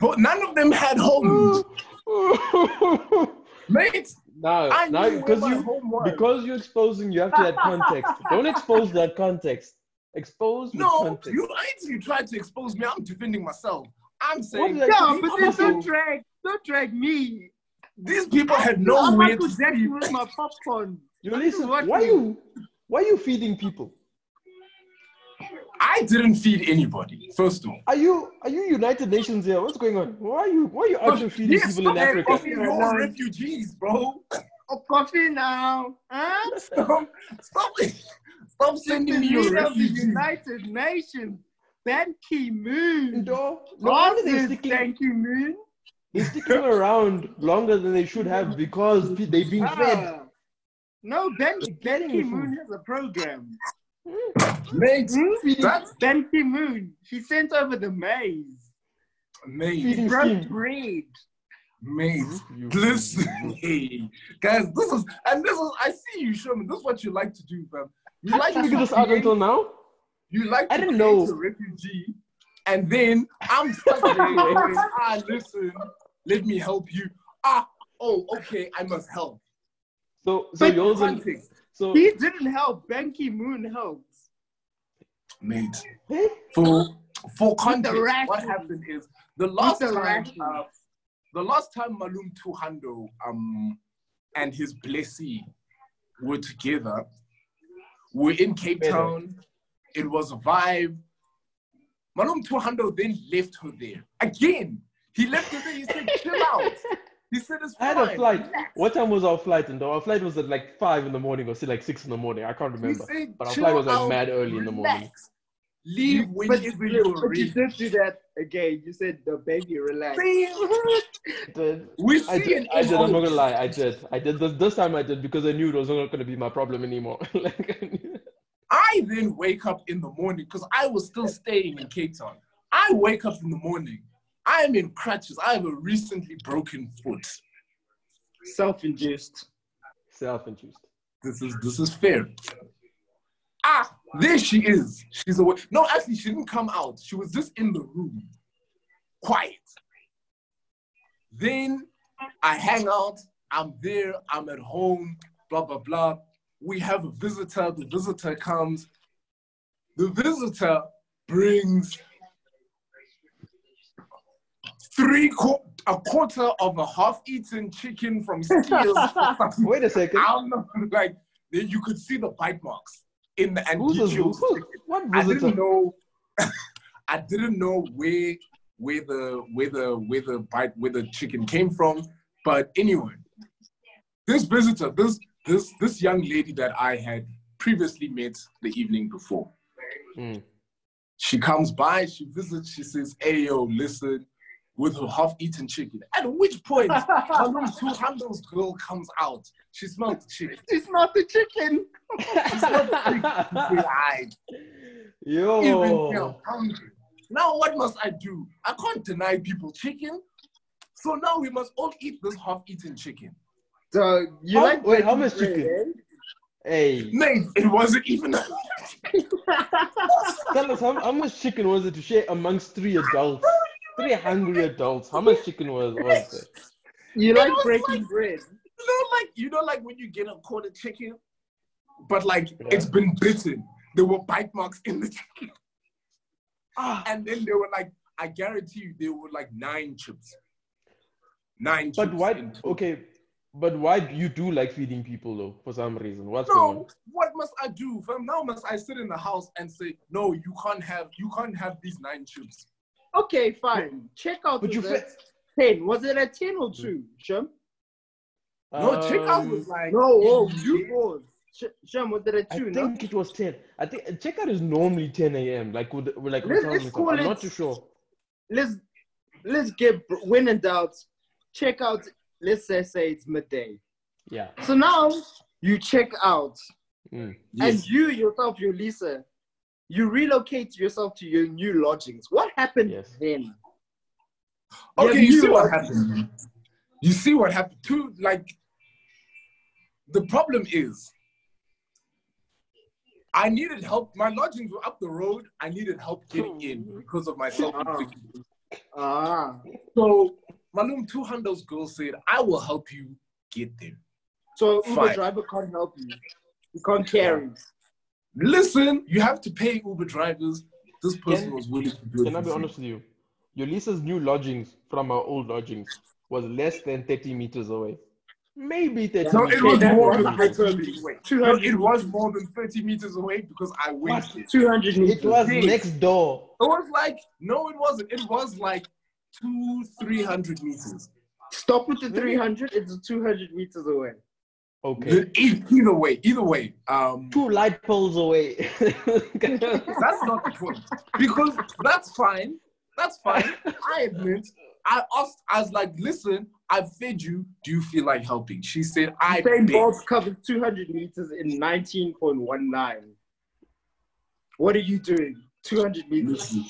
A: But none of them had homes. Mate,
C: no,
A: I
C: now, because you because you're exposing, you have to add context. Don't expose that context. Expose with
A: no,
C: context.
A: you you tried to expose me. I'm defending myself. I'm saying
C: did I
B: Yeah,
C: do?
B: but
C: I'm
B: then
C: also-
B: don't drag, don't drag me.
A: these people had
B: I'm
A: nowhere
B: Michael
A: to
B: Jackson
A: sleep.
B: with my popcorn.
C: You
B: This is
C: listen. Why
B: we-
C: you, why are you feeding people?
A: I didn't feed anybody. First of all,
C: Are you, are you United Nations here? What's going on? Why are you, why are you actually feeding
A: yes,
C: people in
A: stop
C: Africa?
A: fucking your refugees, bro.
B: Oh, coffee now. Huh?
A: Stop, stop, stop sending me
B: the
A: your
B: leader of the
A: refugees.
B: United Nations, Ban Ki-moon.
C: No, no wonder they're sticking,
B: Ban Ki-moon.
C: they're sticking around longer than they should have because they've been fed.
B: Ah. No, Ben, ben Ki-moon has a program.
A: Mate,
B: Hmm?
A: that's
B: Ben Ki-moon, he sent over the maze.
A: mate,
C: Feeding
B: Broke bread.
A: mate.
C: You-
A: Listen, guys, this is and this is. I see you, Sherman. This is what you like to do, fam. You
C: I
A: like
C: didn't
A: to
C: figure this out until now.
A: You like to
C: I
A: to
C: didn't
A: create
C: know.
A: a refugee, and then I'm stuck there. ah, listen, let me help you. Ah, oh, okay, I must help.
C: So, so
A: But
C: yours and
A: context,
C: so.
B: He didn't help. Ben Ki-moon helped.
A: mate. For for context, what happened is the last
B: the
A: time, uh, the last time Malum Tuhando um and his blessee were together, we're in Cape Town. It was a vibe. Malum Tuhando then left her there again. He left her there. He said, "Chill out." He said, "It's
C: I had a flight.
A: relax."
C: What time was our flight? And our flight was at like five in the morning, or say like six in the morning. I can't remember.
A: said,
C: But our flight was like mad early in the morning.
A: relax. Leave
B: but,
A: whenever
B: you,
A: you're
B: but you did do that again. You said the baby relax.
A: See?
C: I did.
A: We
C: I did.
A: an
C: I did. I'm not gonna lie. I did. I did. This, this time I did because I knew it was not gonna be my problem anymore. like,
A: I then wake up in the morning because I was still staying in Cape Town. I wake up in the morning. I am in crutches. I have a recently broken foot.
B: Self-induced.
C: self-induced.
A: This is this is fair. Ah, there she is. She's away. No, actually, she didn't come out. She was just in the room, quiet. Then I hang out. I'm there, I'm at home, blah, blah, blah. We have a visitor, the visitor comes. The visitor brings three qu- a quarter of a half-eaten chicken from Steele's.
C: Wait a second.
A: I don't know, like then you could see the bite marks in the and
C: Who's
A: he
C: this?
A: chose
C: Who,
A: chicken.
C: what
A: I didn't know. I didn't know where where the where the where the bite where the chicken came from. But anyway, this visitor, this this this young lady that I had previously met the evening before,
C: Mm.
A: she comes by, she visits, she says, "Hey yo, listen." With her half-eaten chicken. At which point, my little two handles girl comes out. She smells the chicken.
B: It's not the chicken.
A: She smells the chicken. She said, "Aight,
C: Yo.
A: even now hungry. Now what must I do? I can't deny people chicken. So now we must all eat this half-eaten chicken.
B: So you
C: How-
B: like
C: wait, how much
B: bread,
C: chicken?
B: eh?
C: Hey,
A: Mate, it wasn't even
C: tell us how, how much chicken was it to share amongst three adults? Three hungry adults. How much chicken was was it?
B: You like
A: was
B: breaking
A: like-
B: bread.
A: you know, like you know, like when you get a quarter chicken, but like
C: Yeah.
A: it's been bitten. There were bite marks in the chicken.
C: Ah,
A: And then there were like, I guarantee you, there were like nine chips. Nine
C: but
A: chips.
C: why? Okay, but why do you do like feeding people though? For some reason, what's going
A: No, what must I do? Fam, now must I sit in the house and say, no, you can't have you can't have these nine chips.
B: Okay, fine. Check out.
C: But you
B: was it ten. Was it a ten or two, Shem?
A: No, checkout
C: Um,
A: was like
B: No, oh, you was. Sh- Shem, was it a
C: I
B: two? No.
C: think it was 10. I think checkout is normally 10 a.m. Like with, with like
B: Let's- let's
C: and stuff.
B: call
C: I'm
B: it-
C: not too sure.
B: Let's let's get when in doubt. Check out. Let's say say it's midday.
C: Yeah.
B: So now you check out,
C: Mm.
A: yes.
B: and you yourself, Yolisa, you relocate yourself to your new lodgings. What happened
C: Yes.
B: then?
A: okay,
B: Yeah,
A: you
B: you
A: see what
B: are-
A: happened. You see what happened. Two like the problem is I needed help. My lodgings were up the road. I needed help getting in because of my self inflicted.
B: Ah,
A: So Malum two handles girl said, I will help you get there.
B: so Uber
A: Fine.
B: driver can't help you. You can't carry.
A: Listen, you have to pay Uber drivers. This person
C: Can-
A: was willing to do it.
C: Can I
A: for
C: be honest with you? Yolisa's new lodgings from our old lodgings was less than 30 meters away. Maybe 30
A: No,
C: meters
A: it was more than 30 meters away. No,
B: 200
A: it was more than 30 meters away because I went
B: 200 meters.
C: It was
A: Yes.
C: next door.
A: It was like, no, it wasn't. It was like two, 300 meters.
B: Stop with the 300. It's 200 meters away.
C: Okay.
A: Either way, either way. Um,
C: Two light poles away.
A: that's not the point. Because that's fine. That's fine. I admit. I asked, I was like, listen, I've fed you. Do you feel like helping? She said, I
B: Usain
A: bet.
B: Bolt covers 200 meters in 19.19. What are you doing? 200 meters.
A: Listen,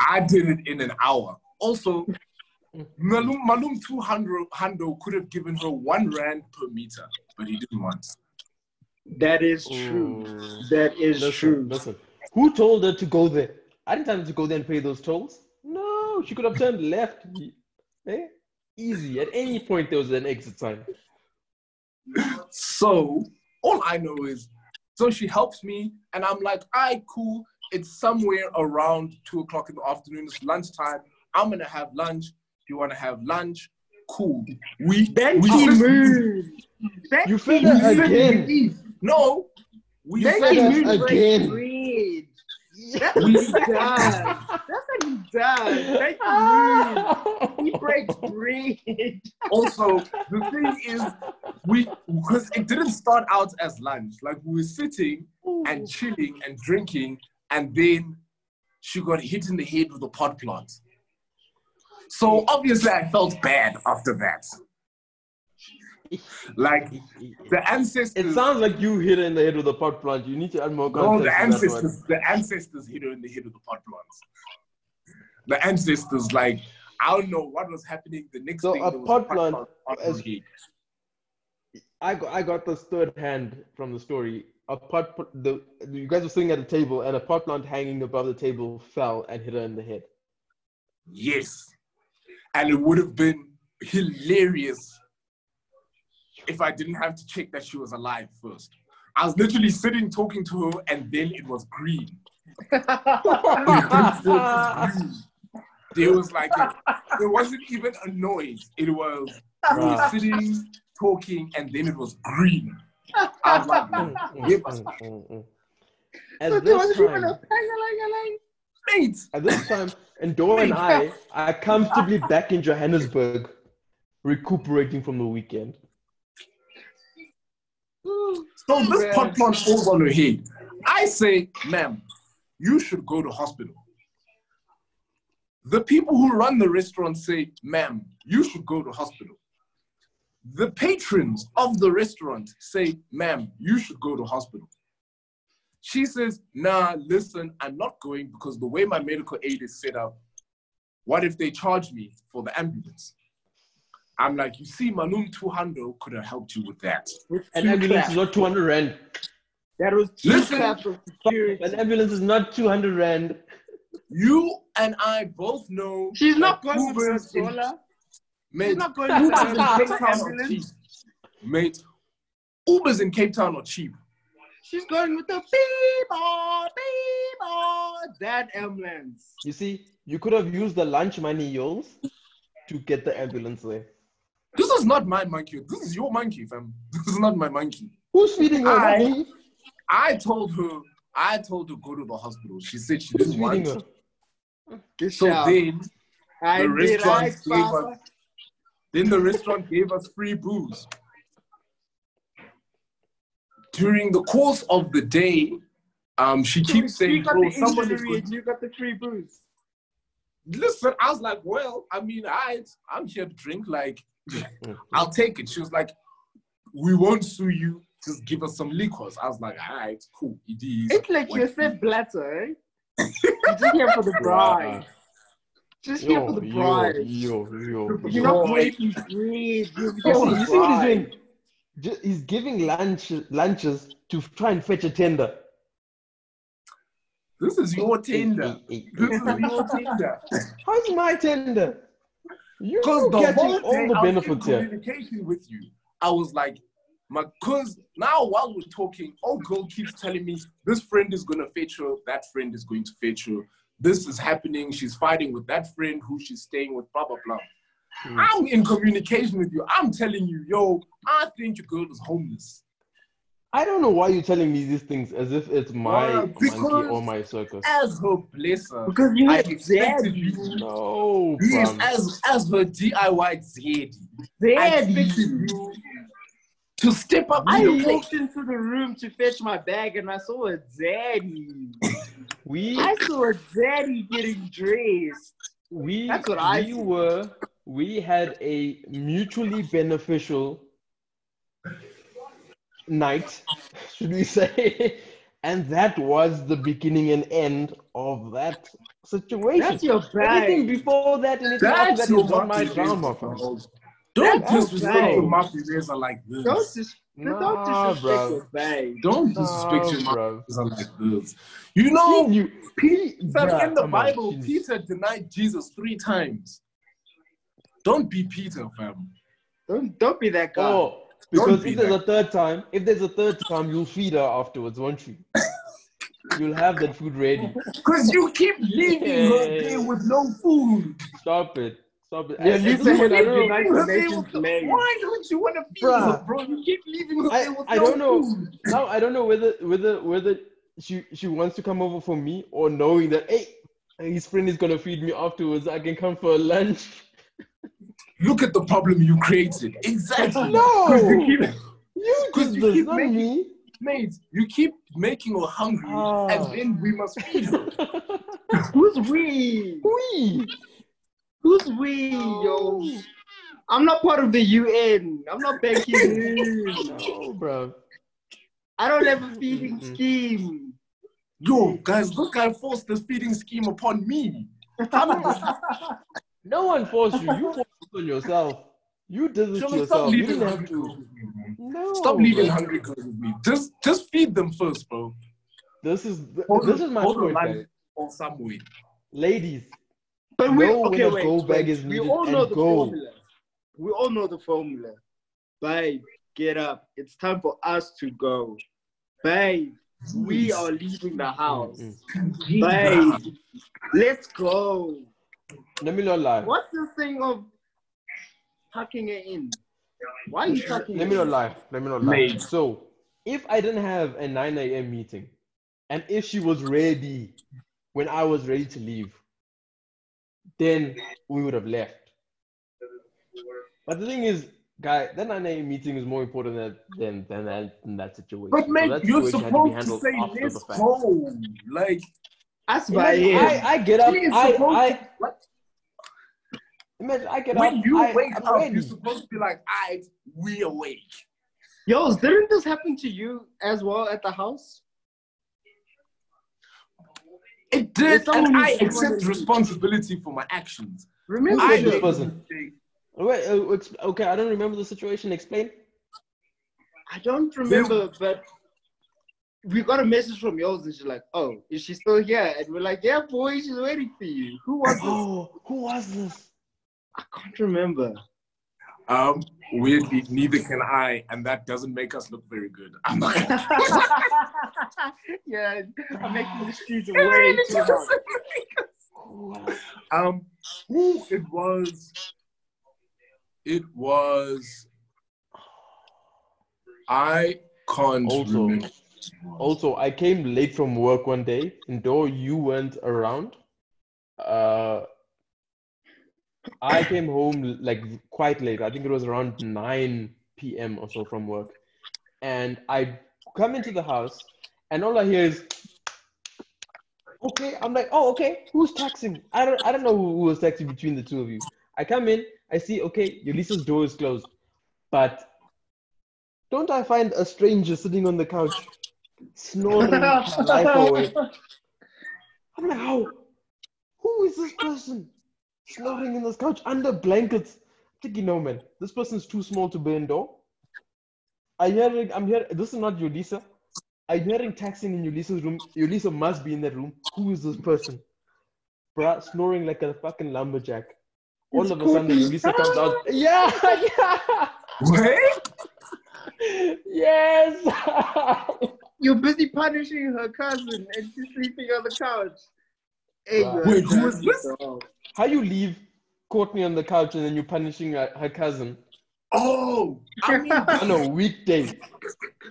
A: I did it in an hour. Also, Malum, Malum 200 Hando could have given her one rand per meter, but he didn't want.
B: That is true.
C: Ooh.
B: That is
C: Listen,
B: true.
C: listen. Who told her to go there? I didn't tell her to go there and pay those tolls. No, she could have turned left. Eh? Easy. At any point, there was an exit sign.
A: So all I know is, so she helps me, and I'm like, all right, cool. It's somewhere around two o'clock in the afternoon. It's lunchtime. I'm gonna have lunch. You wanna have lunch? Cool. We
B: Then
A: we
B: he
A: sit-
B: moved. Then
C: You
B: he
C: fed her again.
A: No, we
B: Then
C: fed
B: he
C: us
B: moved
C: again.
B: bread. That's what he does. That's what he does. Then he moves. He breaks bread.
A: also the thing is we because it didn't start out as lunch like we were sitting and chilling and drinking and then she got hit in the head with a pot plant so obviously i felt bad after that like the ancestors
C: It sounds like you hit her in the head with a pot plant. You need to add more
A: no
C: context.
A: the
C: that one.
A: ancestors the ancestors hit her in the head with the pot plant. the ancestors like i don't know what was happening the next
C: So
A: thing
C: a
A: was
C: pot plant
A: on
C: as- I got, I got this third hand from the story. A pot, the you guys were sitting at a table, and a pot plant hanging above the table fell and hit her in the head.
A: Yes. And it would have been hilarious if I didn't have to check that she was alive first. I was literally sitting talking to her, and then it was green. There was like a, there wasn't even a noise. It was we were sitting talking, and then it was green. I was like,
C: Mm, mm, mm, mm, mm.
B: So there
C: this
B: wasn't even
C: time,
B: a pang-a-lang-a-lang.
A: Mate.
C: at this time, and Dora and I are comfortably back in Johannesburg, recuperating from the weekend.
A: So this pot plant falls on her head. I say, ma'am, you should go to hospital. The people who run the restaurant say, ma'am, you should go to hospital. The patrons of the restaurant say, ma'am, you should go to hospital. She says, nah, listen, I'm not going because the way my medical aid is set up, what if they charge me for the ambulance? I'm like, you see, Manum 200 could have helped you with that.
B: With
C: An ambulance is not 200 rand.
B: That was two
A: Listen.
B: claps of security.
C: An ambulance is not 200 rand.
A: You and I both know.
B: She's not going with
A: Ubers in-
B: Zola.
A: Mate,
B: She's not going
A: Ubers
B: with
A: in Cape
B: the
A: Town are
B: ambulance.
A: cheap. Mate, Ubers in Cape Town are cheap.
B: She's going with the beep-oh, beep-oh, that ambulance.
C: You see, you could have used the lunch money, yours, to get the ambulance there.
A: This is not my monkey. This is your monkey, fam. This is not my monkey.
C: Who's feeding her?
A: I- I told her, I told her go to the hospital. She said she
C: Who's
A: didn't want to.
C: her?
B: Good
A: So
B: job.
A: then,
B: I
A: the restaurant
B: right,
A: gave us, then the restaurant gave us free booze. During the course of the day, um, she keeps
B: She
A: saying,
B: got
A: "Oh,
B: the injury
A: going
B: and you got the free booze.
A: listen, I was like, well, I mean, I, I'm here to drink. Like, I'll take it. She was like, we won't sue you. Just give us some liquors. I was like, all right, cool. It is.
B: It's like
A: you
B: said
A: it
B: Sepp Blatter, eh? You're just here for the bride. Just here for the bride.
C: yo, yo.
B: You're not
A: Boy.
B: breaking bread. You're
C: You
B: here
C: see,
B: for
C: you what he's doing? He's giving lunch lunches to try and fetch a tender.
A: This is your tender. This is your tender.
C: How's my tender? You
A: Because the
C: getting
A: whole
C: all the
A: I was in
C: benefits here.
A: communication with you. I was like, my cause now while we're talking, old girl keeps telling me this friend is gonna fetch her, that friend is going to fetch her. This is happening. She's fighting with that friend who she's staying with, blah blah blah.
C: Hmm.
A: I'm in communication with you. I'm telling you, yo, I think your girl is homeless.
C: I don't know why you're telling me these things as if it's my
A: Why?
C: monkey or my circus.
A: As her blesser,
B: Because you
A: I
B: had
A: expected
B: Zaddy.
A: you.
C: No,
A: Yes,
C: bruv.
A: as as her DIY Zaddy. I
B: Zaddy.
A: expected you to step up
B: I
A: the plate.
B: walked into the room to fetch my bag and I saw a zaddy.
C: we
B: I saw a zaddy getting dressed.
C: we
B: That's what I
C: we
B: see.
C: were we had a mutually beneficial night, should we say? And that was the beginning and end of that situation.
B: That's your
C: Anything
B: bag.
C: before that, anything after
A: That's
C: that
A: your
C: is not my
A: monkey
C: drama,
A: business,
C: fam.
A: bro. Don't
B: That's
A: disrespect
B: okay.
A: your mafia razor like this.
B: Don't, dis-
C: Nah,
B: don't disrespect
C: bro.
B: your bag.
A: Don't disrespect
C: Nah,
A: your mafia razor like this. You know,
C: You,
A: Pete, fam, in the
C: come on,
A: Bible. Peter denied Jesus three times. Don't be Peter, fam.
B: Don't don't be that guy.
C: Oh, because
A: be
C: if there's
A: that.
C: a third time, if there's a third time, you'll feed her afterwards, won't you? You'll have that food ready.
A: Because you keep leaving her there with no food.
C: Stop it. Stop it.
B: Yeah,
C: At- at
B: Lisa
C: this
B: had
C: point, I
B: a
C: don't know.
B: United
A: Leaving her there
B: Nations
A: with no-
B: flag.
A: Why don't you want to feed
C: Bruh.
A: her, bro? You keep leaving her
C: I-
A: there with
C: I
A: no
C: don't know.
A: food.
C: Now I don't know whether whether whether she she wants to come over for me or knowing that hey his friend is gonna feed me afterwards. I can come for lunch.
A: Look at the problem you created. Exactly.
C: No,
A: Because you keep,
C: you
A: Because
C: did
A: you keep making-
C: me.
A: mate, you keep making her hungry,
C: Ah.
A: and then we must feed her.
B: Who's we?
C: we.
B: Who's we, yo? I'm not part of the UN. I'm not banking in.
C: No, bro.
B: I don't have a feeding
C: Mhm.
B: scheme.
A: Yo, guys, this guy forced this feeding scheme upon me.
C: No one forced you. You forced it on yourself. You did this to
A: Children, stop
C: yourself. You
A: leaving hungry girls with me, man.
C: No.
A: Stop leaving
C: bro.
A: hungry girls with me. Just, just feed them first, bro.
C: This is
A: Hold
C: this
A: on-
C: is my point, guys.
A: Or some way.
C: Ladies,
B: But we
C: Know when
B: okay, wait,
C: go
B: wait.
C: is
B: we all know the
C: go.
B: formula. We all know the formula. Babe, get up. It's time for us to go. Babe, we are leaving the house. Babe, let's go.
C: Let me not lie.
B: What's this thing of tucking it in? Why are you tucking
C: Let
B: it
C: me
B: in?
C: not lie. Let me not lie.
A: Mate.
C: So, if I didn't have a 9 a.m. meeting, and if she was ready when I was ready to leave, then we would have left. But the thing is, guy, that 9 a.m. meeting is more important than than than that, than that situation.
A: But
C: So
A: mate,
C: that
A: you're
C: situation had to
A: supposed to say
C: after
A: let's go. Like
B: That's
C: Imagine
B: by.
C: I, I get up.
A: she is
C: I,
A: supposed
C: I,
A: to, like,
C: imagine I get
A: when
C: up.
A: you
C: I,
A: wake
C: I'm
A: up,
C: ready.
A: you're supposed to be like, "I, we awake."
B: Yo, didn't this happen to you as well at the house?
A: It did,
B: someone
A: and I accept responsibility for my actions.
B: Remember?
A: I
C: is this person? Wait, uh, okay, I don't remember the situation. Explain.
B: I don't remember, but we got a message from yours, and she's like, "Oh, is she still here?" And we're like, "Yeah, boy, she's waiting for you." Who was this?
C: Oh, who was this?
B: I can't remember.
A: Um, weirdly, neither can I, and that doesn't make us look very good. I'm not
B: yeah, I'm making the streets way too hard.
C: Who was-
A: Um, who it was? It was. I can't
C: Also-
A: remember.
C: Also, I came late from work one day, and though you weren't around, uh, I came home like quite late. I think it was around 9 p.m. or so from work. And I come into the house, and all I hear is, okay. I'm like, oh, okay. Who's texting? I don't, I don't know who was texting between the two of you. I come in, I see, okay, Yolisa's door is closed. But don't I find a stranger sitting on the couch, snoring life away? I'm like, how? Who is this person snoring in this couch under blankets? I'm thinking, no, man, this person's too small to be indoor. I hearing, I'm hearing, this is not Yolisa. I'm hearing taxing in Yolisa's room. Yolisa must be in that room. Who is this person? Bruh, snoring like a fucking lumberjack. All
B: It's
C: of a sudden,
B: Courtney.
C: Yolisa comes out. Yeah, yeah.
A: Wait,
C: Yes.
B: You're busy punishing her cousin, and she's sleeping on the couch. Hey,
C: Wow.
A: Wait, who is this?
C: How you leave Courtney on the couch and then you're punishing her, her cousin
A: oh, I mean,
C: on a weekday?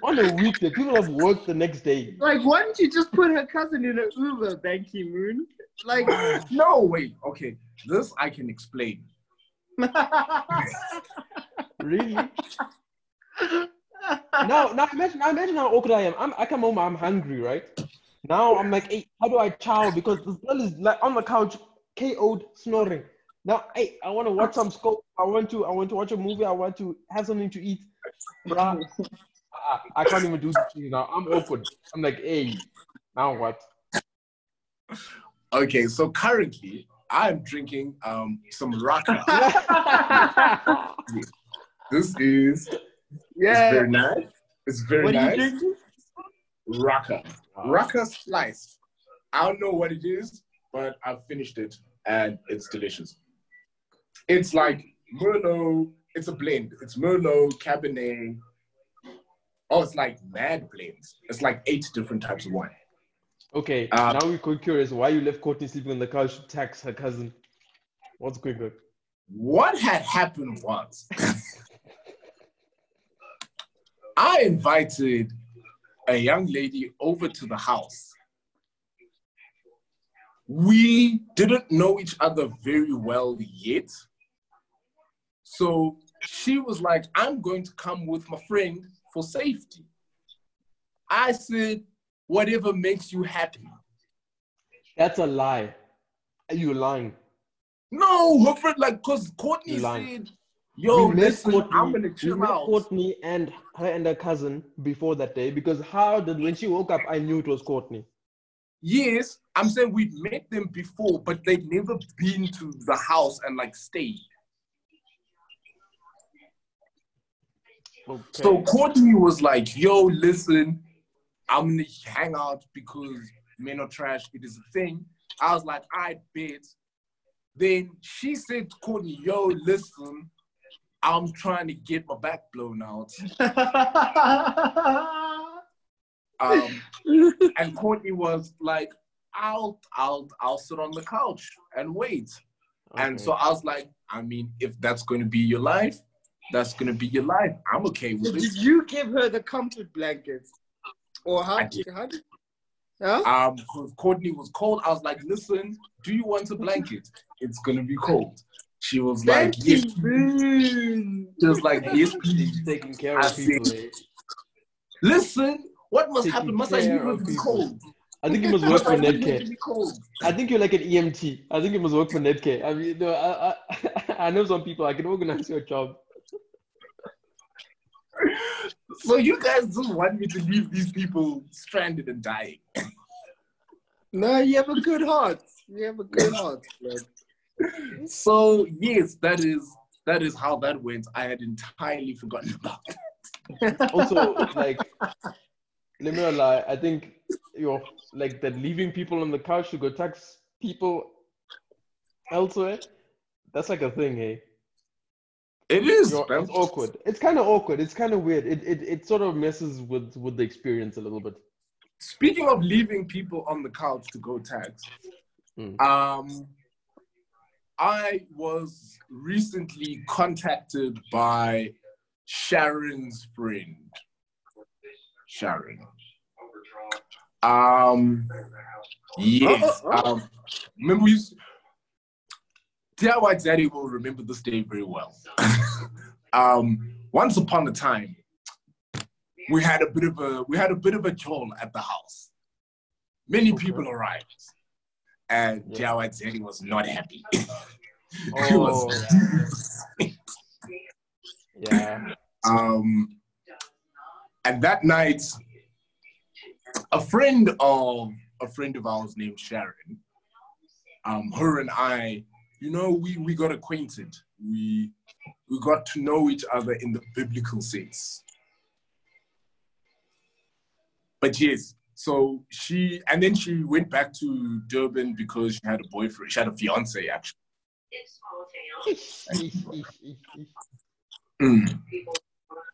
C: On a weekday, people have worked the next day.
B: Like, why don't you just put her cousin in an Uber, Ban Ki-moon? Like,
A: no, wait, okay, this I can explain.
C: Really? Now, now imagine, now imagine how awkward I am. I'm, I come home, I'm hungry, right? Now I'm like, hey, how do I chow? Because this girl is like on the couch, KO'd, snoring. Now, hey, I want to watch some scope. I want to, I want to watch a movie. I want to have something to eat. Bruh, I, I can't even do this now. I'm awkward. I'm like, hey, now what?
A: Okay, so currently I'm drinking um some raka. this is it's very nice. It's very
B: What are
A: nice.
B: you drinking?
A: Raka. Raka spliced. I don't know what it is, but I've finished it and it's delicious. It's like Merlot. It's a blend. It's Merlot, Cabernet. Oh, it's like mad blends. It's like eight different types of wine.
C: Okay,
A: Um,
C: now we're quite curious why you left Courtney sleeping on the couch to text her cousin. What's going on?
A: What had happened was I invited a young lady over to the house. We didn't know each other very well yet. So she was like, I'm going to come with my friend for safety. I said, whatever makes you happy.
C: That's a lie. Are You're lying.
A: No, her friend, like, because Courtney said, Yo,
C: we met
A: listen,
C: Courtney,
A: I'm gonna
C: we met
A: out.
C: Courtney and her and her cousin before that day because how did when she woke up I knew it was Courtney.
A: Yes, I'm saying we'd met them before, but they'd never been to the house and like stayed.
C: Okay.
A: So Courtney was like, yo, listen, I'm gonna hang out because men are trash. It is a thing. I was like, I bet. Then she said to Courtney, yo, listen, I'm trying to get my back blown out. Um, and Courtney was like, I'll, I'll, I'll sit on the couch and wait. And so I was like, I mean, if that's going to be your life, that's going to be your life. I'm okay with
B: Did
A: it.
B: Did you give her the comfort blankets? Or how
A: I
B: did
A: did.
B: how did Huh?
A: Um, Courtney was cold. I was like, listen, do you want a blanket? It's gonna be cold. She was like,
B: Thank
A: yes.
B: you, Boone.
A: She was like, yes, please.
C: He's taking care
A: I
C: of people.
A: see.
C: eh?
A: Listen, what must
C: Taking
A: happen? Must I
C: care
A: leave
C: of
A: be
C: people.
A: cold?
C: I think you must work for
A: I leave
C: Netcare. I think you're like an EMT. I think you must work for Netcare. I mean, no, I, I, I know some people. I can organize your job.
A: So you guys just want me to leave these people stranded and dying?
B: No, you have a good heart. You have a good heart, man.
A: So yes, that is that is how that went. I had entirely forgotten about. It.
C: Also, like, let me not lie. I think you're like that leaving people on the couch to go tax people elsewhere. That's like a thing, hey.
A: It is.
C: You're- it's awkward. It's kind of awkward. It's kind of weird. It, it it sort of messes with with the experience a little bit.
A: Speaking of leaving people on the couch to go tax,
C: Mm.
A: um, I was recently contacted by Sharon's friend, Sharon. Um, yes.
B: Oh, oh, oh.
A: Um, remember we used. DIY Daddy will remember this day very well. um, once upon a time, we had a bit of a we had a bit of a jolt at the house. Many people arrived, and
C: Yeah.
A: Jawad Zeddy was not happy. he
C: Oh,
A: was
C: yeah.
A: um, and that night, a friend of a friend of ours named Sharon, um, her and I, you know, we we got acquainted. We we got to know each other in the biblical sense. But yes, so she and then she went back to Durban because she had a boyfriend. She had a fiance actually. Mm.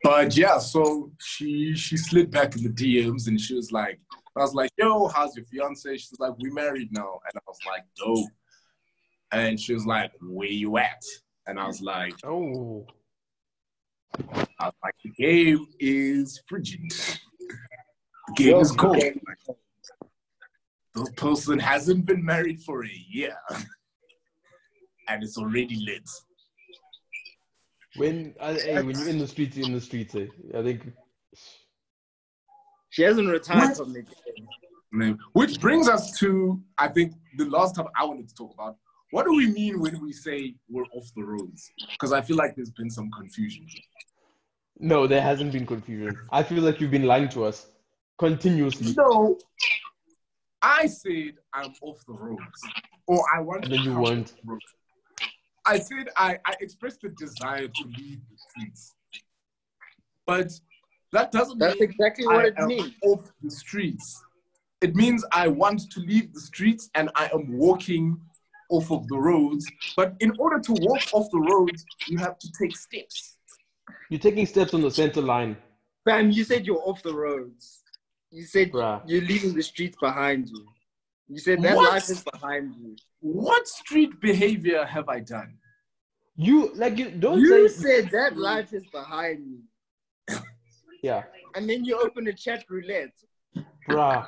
A: But yeah, so she she slid back in the DMs and she was like, I was like, yo, how's your fiance? She's like, we married now. And I was like, dope. And she was like, where you at? And I was like,
C: oh.
A: I was like, the game is frigid. The game is cold. The person hasn't been married for a year. And it's already lit.
C: When uh, hey, when you're in the streets, you're in the streets. Eh? I think.
B: She hasn't retired
A: What?
B: from the game.
A: Man. Which brings us to, I think, the last time I wanted to talk about what do we mean when we say we're off the roads? Because I feel like there's been some confusion.
C: No, there hasn't been confusion. I feel like you've been lying to us continuously.
A: No, I said I'm off the roads, or I want
C: And
A: to
C: then you
A: come the roads. I said I, I expressed the desire to leave the streets, but that doesn't
B: That's
A: mean
B: exactly
A: I
B: what it
A: am
B: means.
A: off the streets. It means I want to leave the streets and I am walking off of the roads. But in order to walk off the roads, you have to take steps.
C: You're taking steps on the center line,
B: Bam! you said you're off the roads. You said
C: bruh.
B: you're leaving the streets behind you. You said that
A: What?
B: life is behind you.
A: What street behavior have I done?
C: You like you don't
B: You
C: say
B: said that life is behind me.
C: yeah,
B: And then you open a chat roulette.
C: bruh.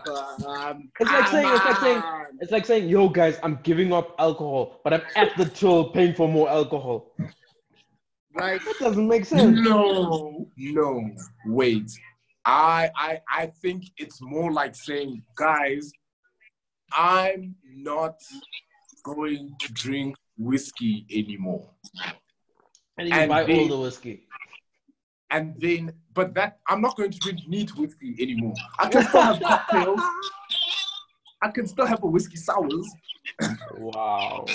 B: Um,
C: It's like saying- it's like saying- It's like saying, "Yo, guys, I'm giving up alcohol, but I'm at the till paying for more alcohol."
B: Like,
C: That doesn't make sense.
A: No, no, wait. I I I think it's more like saying, guys, I'm not going to drink whiskey anymore.
C: And you
A: And
C: buy
A: they-
C: all the whiskey.
A: And then, but that I'm not going to drink neat whiskey anymore. I can still have cocktails. I can still have a whiskey sours.
C: Wow.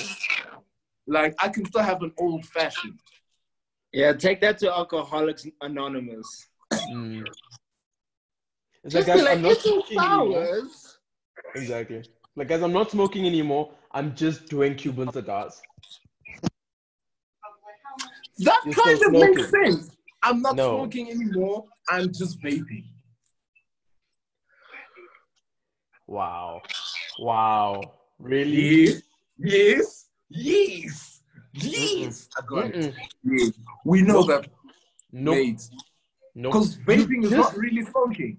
A: Like I can still have an old fashioned.
B: yeah, take that to Alcoholics Anonymous.
C: Mm. It's like,
B: Just
C: guys,
B: like,
C: I'm not smoking anymore. Exactly. Like, guys, I'm not smoking anymore. I'm just doing Cuban cigars.
A: That
C: You're
A: kind
C: still
A: of makes
C: smoking.
A: sense. I'm not
C: No.
A: smoking anymore. I'm just vaping.
C: Wow. Wow. Really?
A: Yes, yes, yes, yes. I got it.
C: Mm-mm.
A: Yes. We know that,
C: Nope.
A: mate.
C: Nope.
A: Because vaping is not really smoking.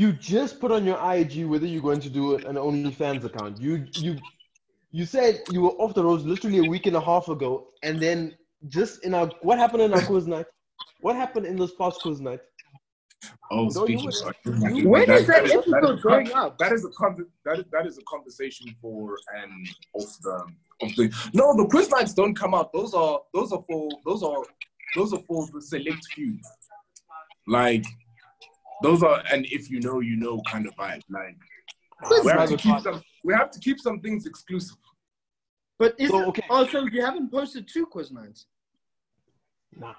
C: You just put on your IG whether you're going to do an OnlyFans account. You you you said you were off the roads literally a week and a half ago, and then just in our what happened in our quiz night? What happened in this past quiz night?
A: Oh,
C: Don't you-
A: speaking sorry.
B: When is that
A: is-
B: episode
A: is-
B: going up?
A: That is a con- that is, that is a conversation for um of the of the no the quiz nights don't come out. Those are those are for those are those are for the select few. Like those are and if you know you know kind of vibe. Like we have to keep some we have to keep some things exclusive.
B: But is
C: So, okay.
B: also you haven't posted two quiz nights.
C: Nah.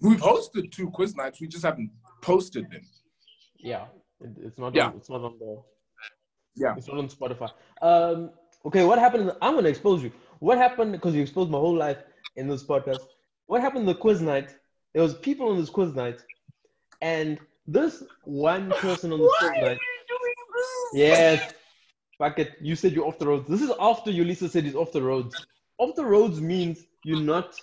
A: We've hosted two quiz nights. We just haven't posted them.
C: Yeah, it's not.
A: Yeah.
C: On, it's not on the.
A: Yeah.
C: It's not on Spotify. Um. Okay. What happened? I'm gonna expose you. What happened? Because you exposed my whole life in this podcast. What happened in the quiz night? There was people on this quiz night, and this one person on the quiz night. Yes. Fuck it. You said you're off the roads. This is after Ulysses said he's off the roads. Off the roads means you're not.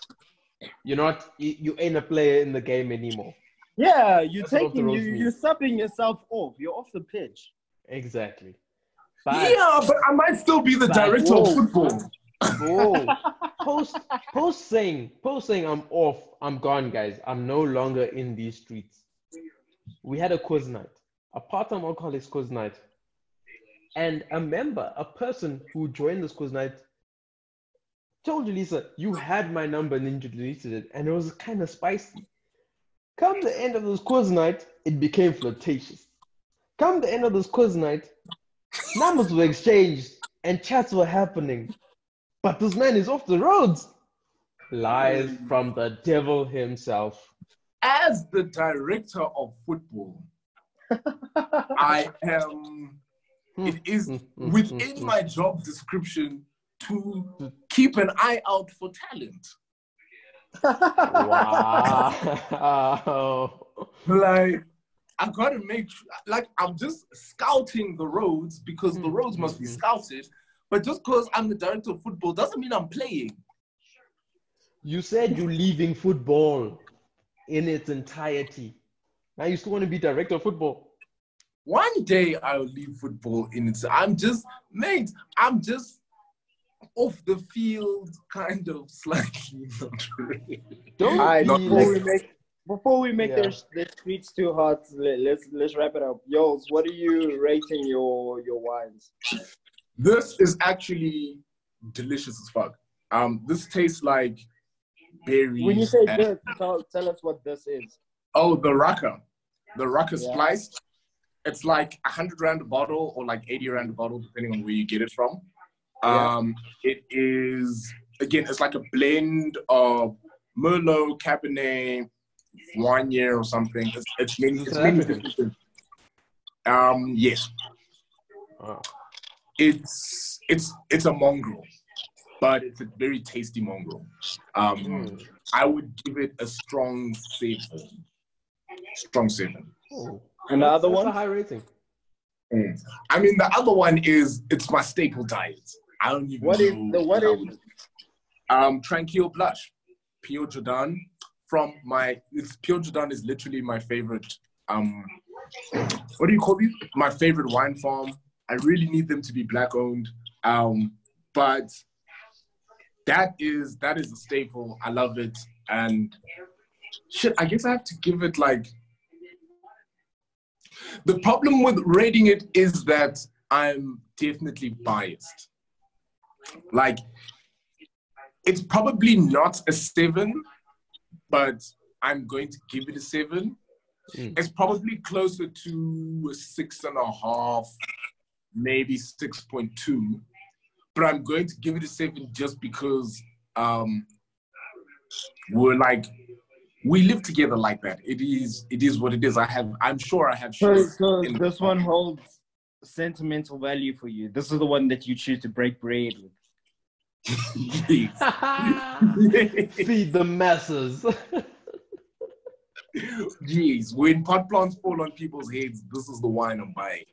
C: You're not. You, you ain't a player in the game anymore.
D: Yeah, you're
C: That's
D: taking you
C: roles mean.
D: you're subbing yourself off. You're off the pitch.
C: Exactly. But-
A: Yeah, but I might still be the
C: But-
A: director of football.
C: Whoa. post post saying post saying I'm off. I'm gone, guys. I'm no longer in these streets. We had a quiz night, a part-time alcoholics quiz night, and a member, a person who joined this quiz night, told Yolisa, "You had my number," and then you deleted it, and it was kind of spicy. Come the end of this quiz night, it became flirtatious. Come the end of this quiz night, numbers were exchanged and chats were happening. But this man is off the roads. Lies from the devil himself.
A: As the director of football, I am. Hmm. It is
C: Mm,
A: within hmm. my job description to keep an eye out for talent.
C: Wow.
A: Like, I gotta make sure, like, I'm just scouting the roads because the roads must be scouted. But just because I'm the director of football doesn't mean I'm playing.
C: You said you're leaving football in its entirety. Now you still want to be director of football.
A: One day I'll leave football in its. I'm just, mate, I'm just off the field, kind of slightly.
C: Don't
D: Alright,
C: be
D: before we make before we make
C: Yeah.
D: their, their streets too hot, let, let's let's wrap it up. Yols, what are you rating your your wines?
A: This is actually delicious as fuck. Um, this tastes like berries.
D: When you say
A: and-
D: this, tell, tell us what this is.
A: Oh, the Raka. The Raka
D: Yeah.
A: spliced. It's like a 100 rand a bottle or like 80 rand a bottle, depending on where you get it from.
D: Yeah.
A: Um, It is, again, it's like a blend of Merlot, Cabernet, one year or something. It's, it's, many,
C: Is it
A: it's
C: South
A: many
C: African?
A: different- Um, yes.
C: Oh,
A: It's, it's, it's a mongrel, but it's a very tasty mongrel. Um,
C: mm.
A: I would give it a strong seven. Strong seven.
C: Oh.
D: And the other
C: That's a
D: one?
C: high rating.
A: Mm. I mean, the other one is it's my staple diet. I don't even
D: What is
A: know
D: the what is
A: how
D: is
A: um Tranquil Blush, Pure Jordan from my it's Pure Jordan is literally my favorite um what do you call these? My favorite wine farm. I really need them to be black owned. Um, but that is that is a staple. I love it. And shit, I guess I have to give it like the problem with rating it is that I'm definitely biased. Like, it's probably not a seven, but I'm going to give it a seven.
C: Mm.
A: It's probably closer to a six and a half, maybe 6.2. But I'm going to give it a seven just because um, we're like, we live together like that. It is, it is what it is. I have, I'm sure I have.
D: So, so
A: in-
D: this one holds sentimental value for you. This is the one that you choose to break bread with.
A: Jeez.
C: Feed the masses.
A: Jeez, when pot plants fall on people's heads, this is the wine I'm buying.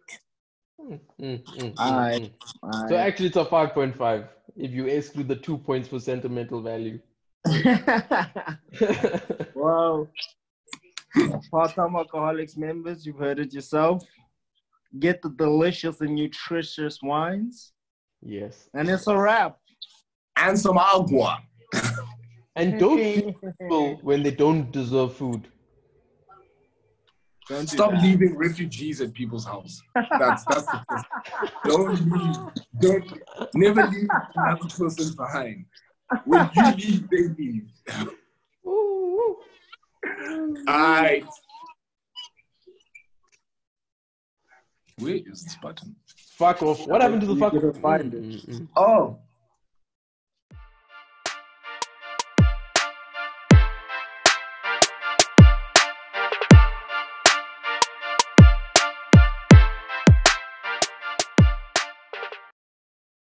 C: Mm, mm, mm,
B: Aye.
C: mm. So actually, it's a 5.5 if you exclude the two points for sentimental value.
B: well, part-time alcoholics members, you've heard it yourself. Get the delicious and nutritious wines,
C: yes.
B: and it's a wrap.
A: And some agua.
C: And don't feed people when they don't deserve food.
B: Don't
A: Stop leaving refugees at people's house. That's that's the first. Don't leave. Don't never leave another person behind. When you leave, they leave.
C: Ooh.
A: Alright. Where is this button?
C: Fuck off. What happened to the
B: You
C: fuck?
B: find it.
A: Oh,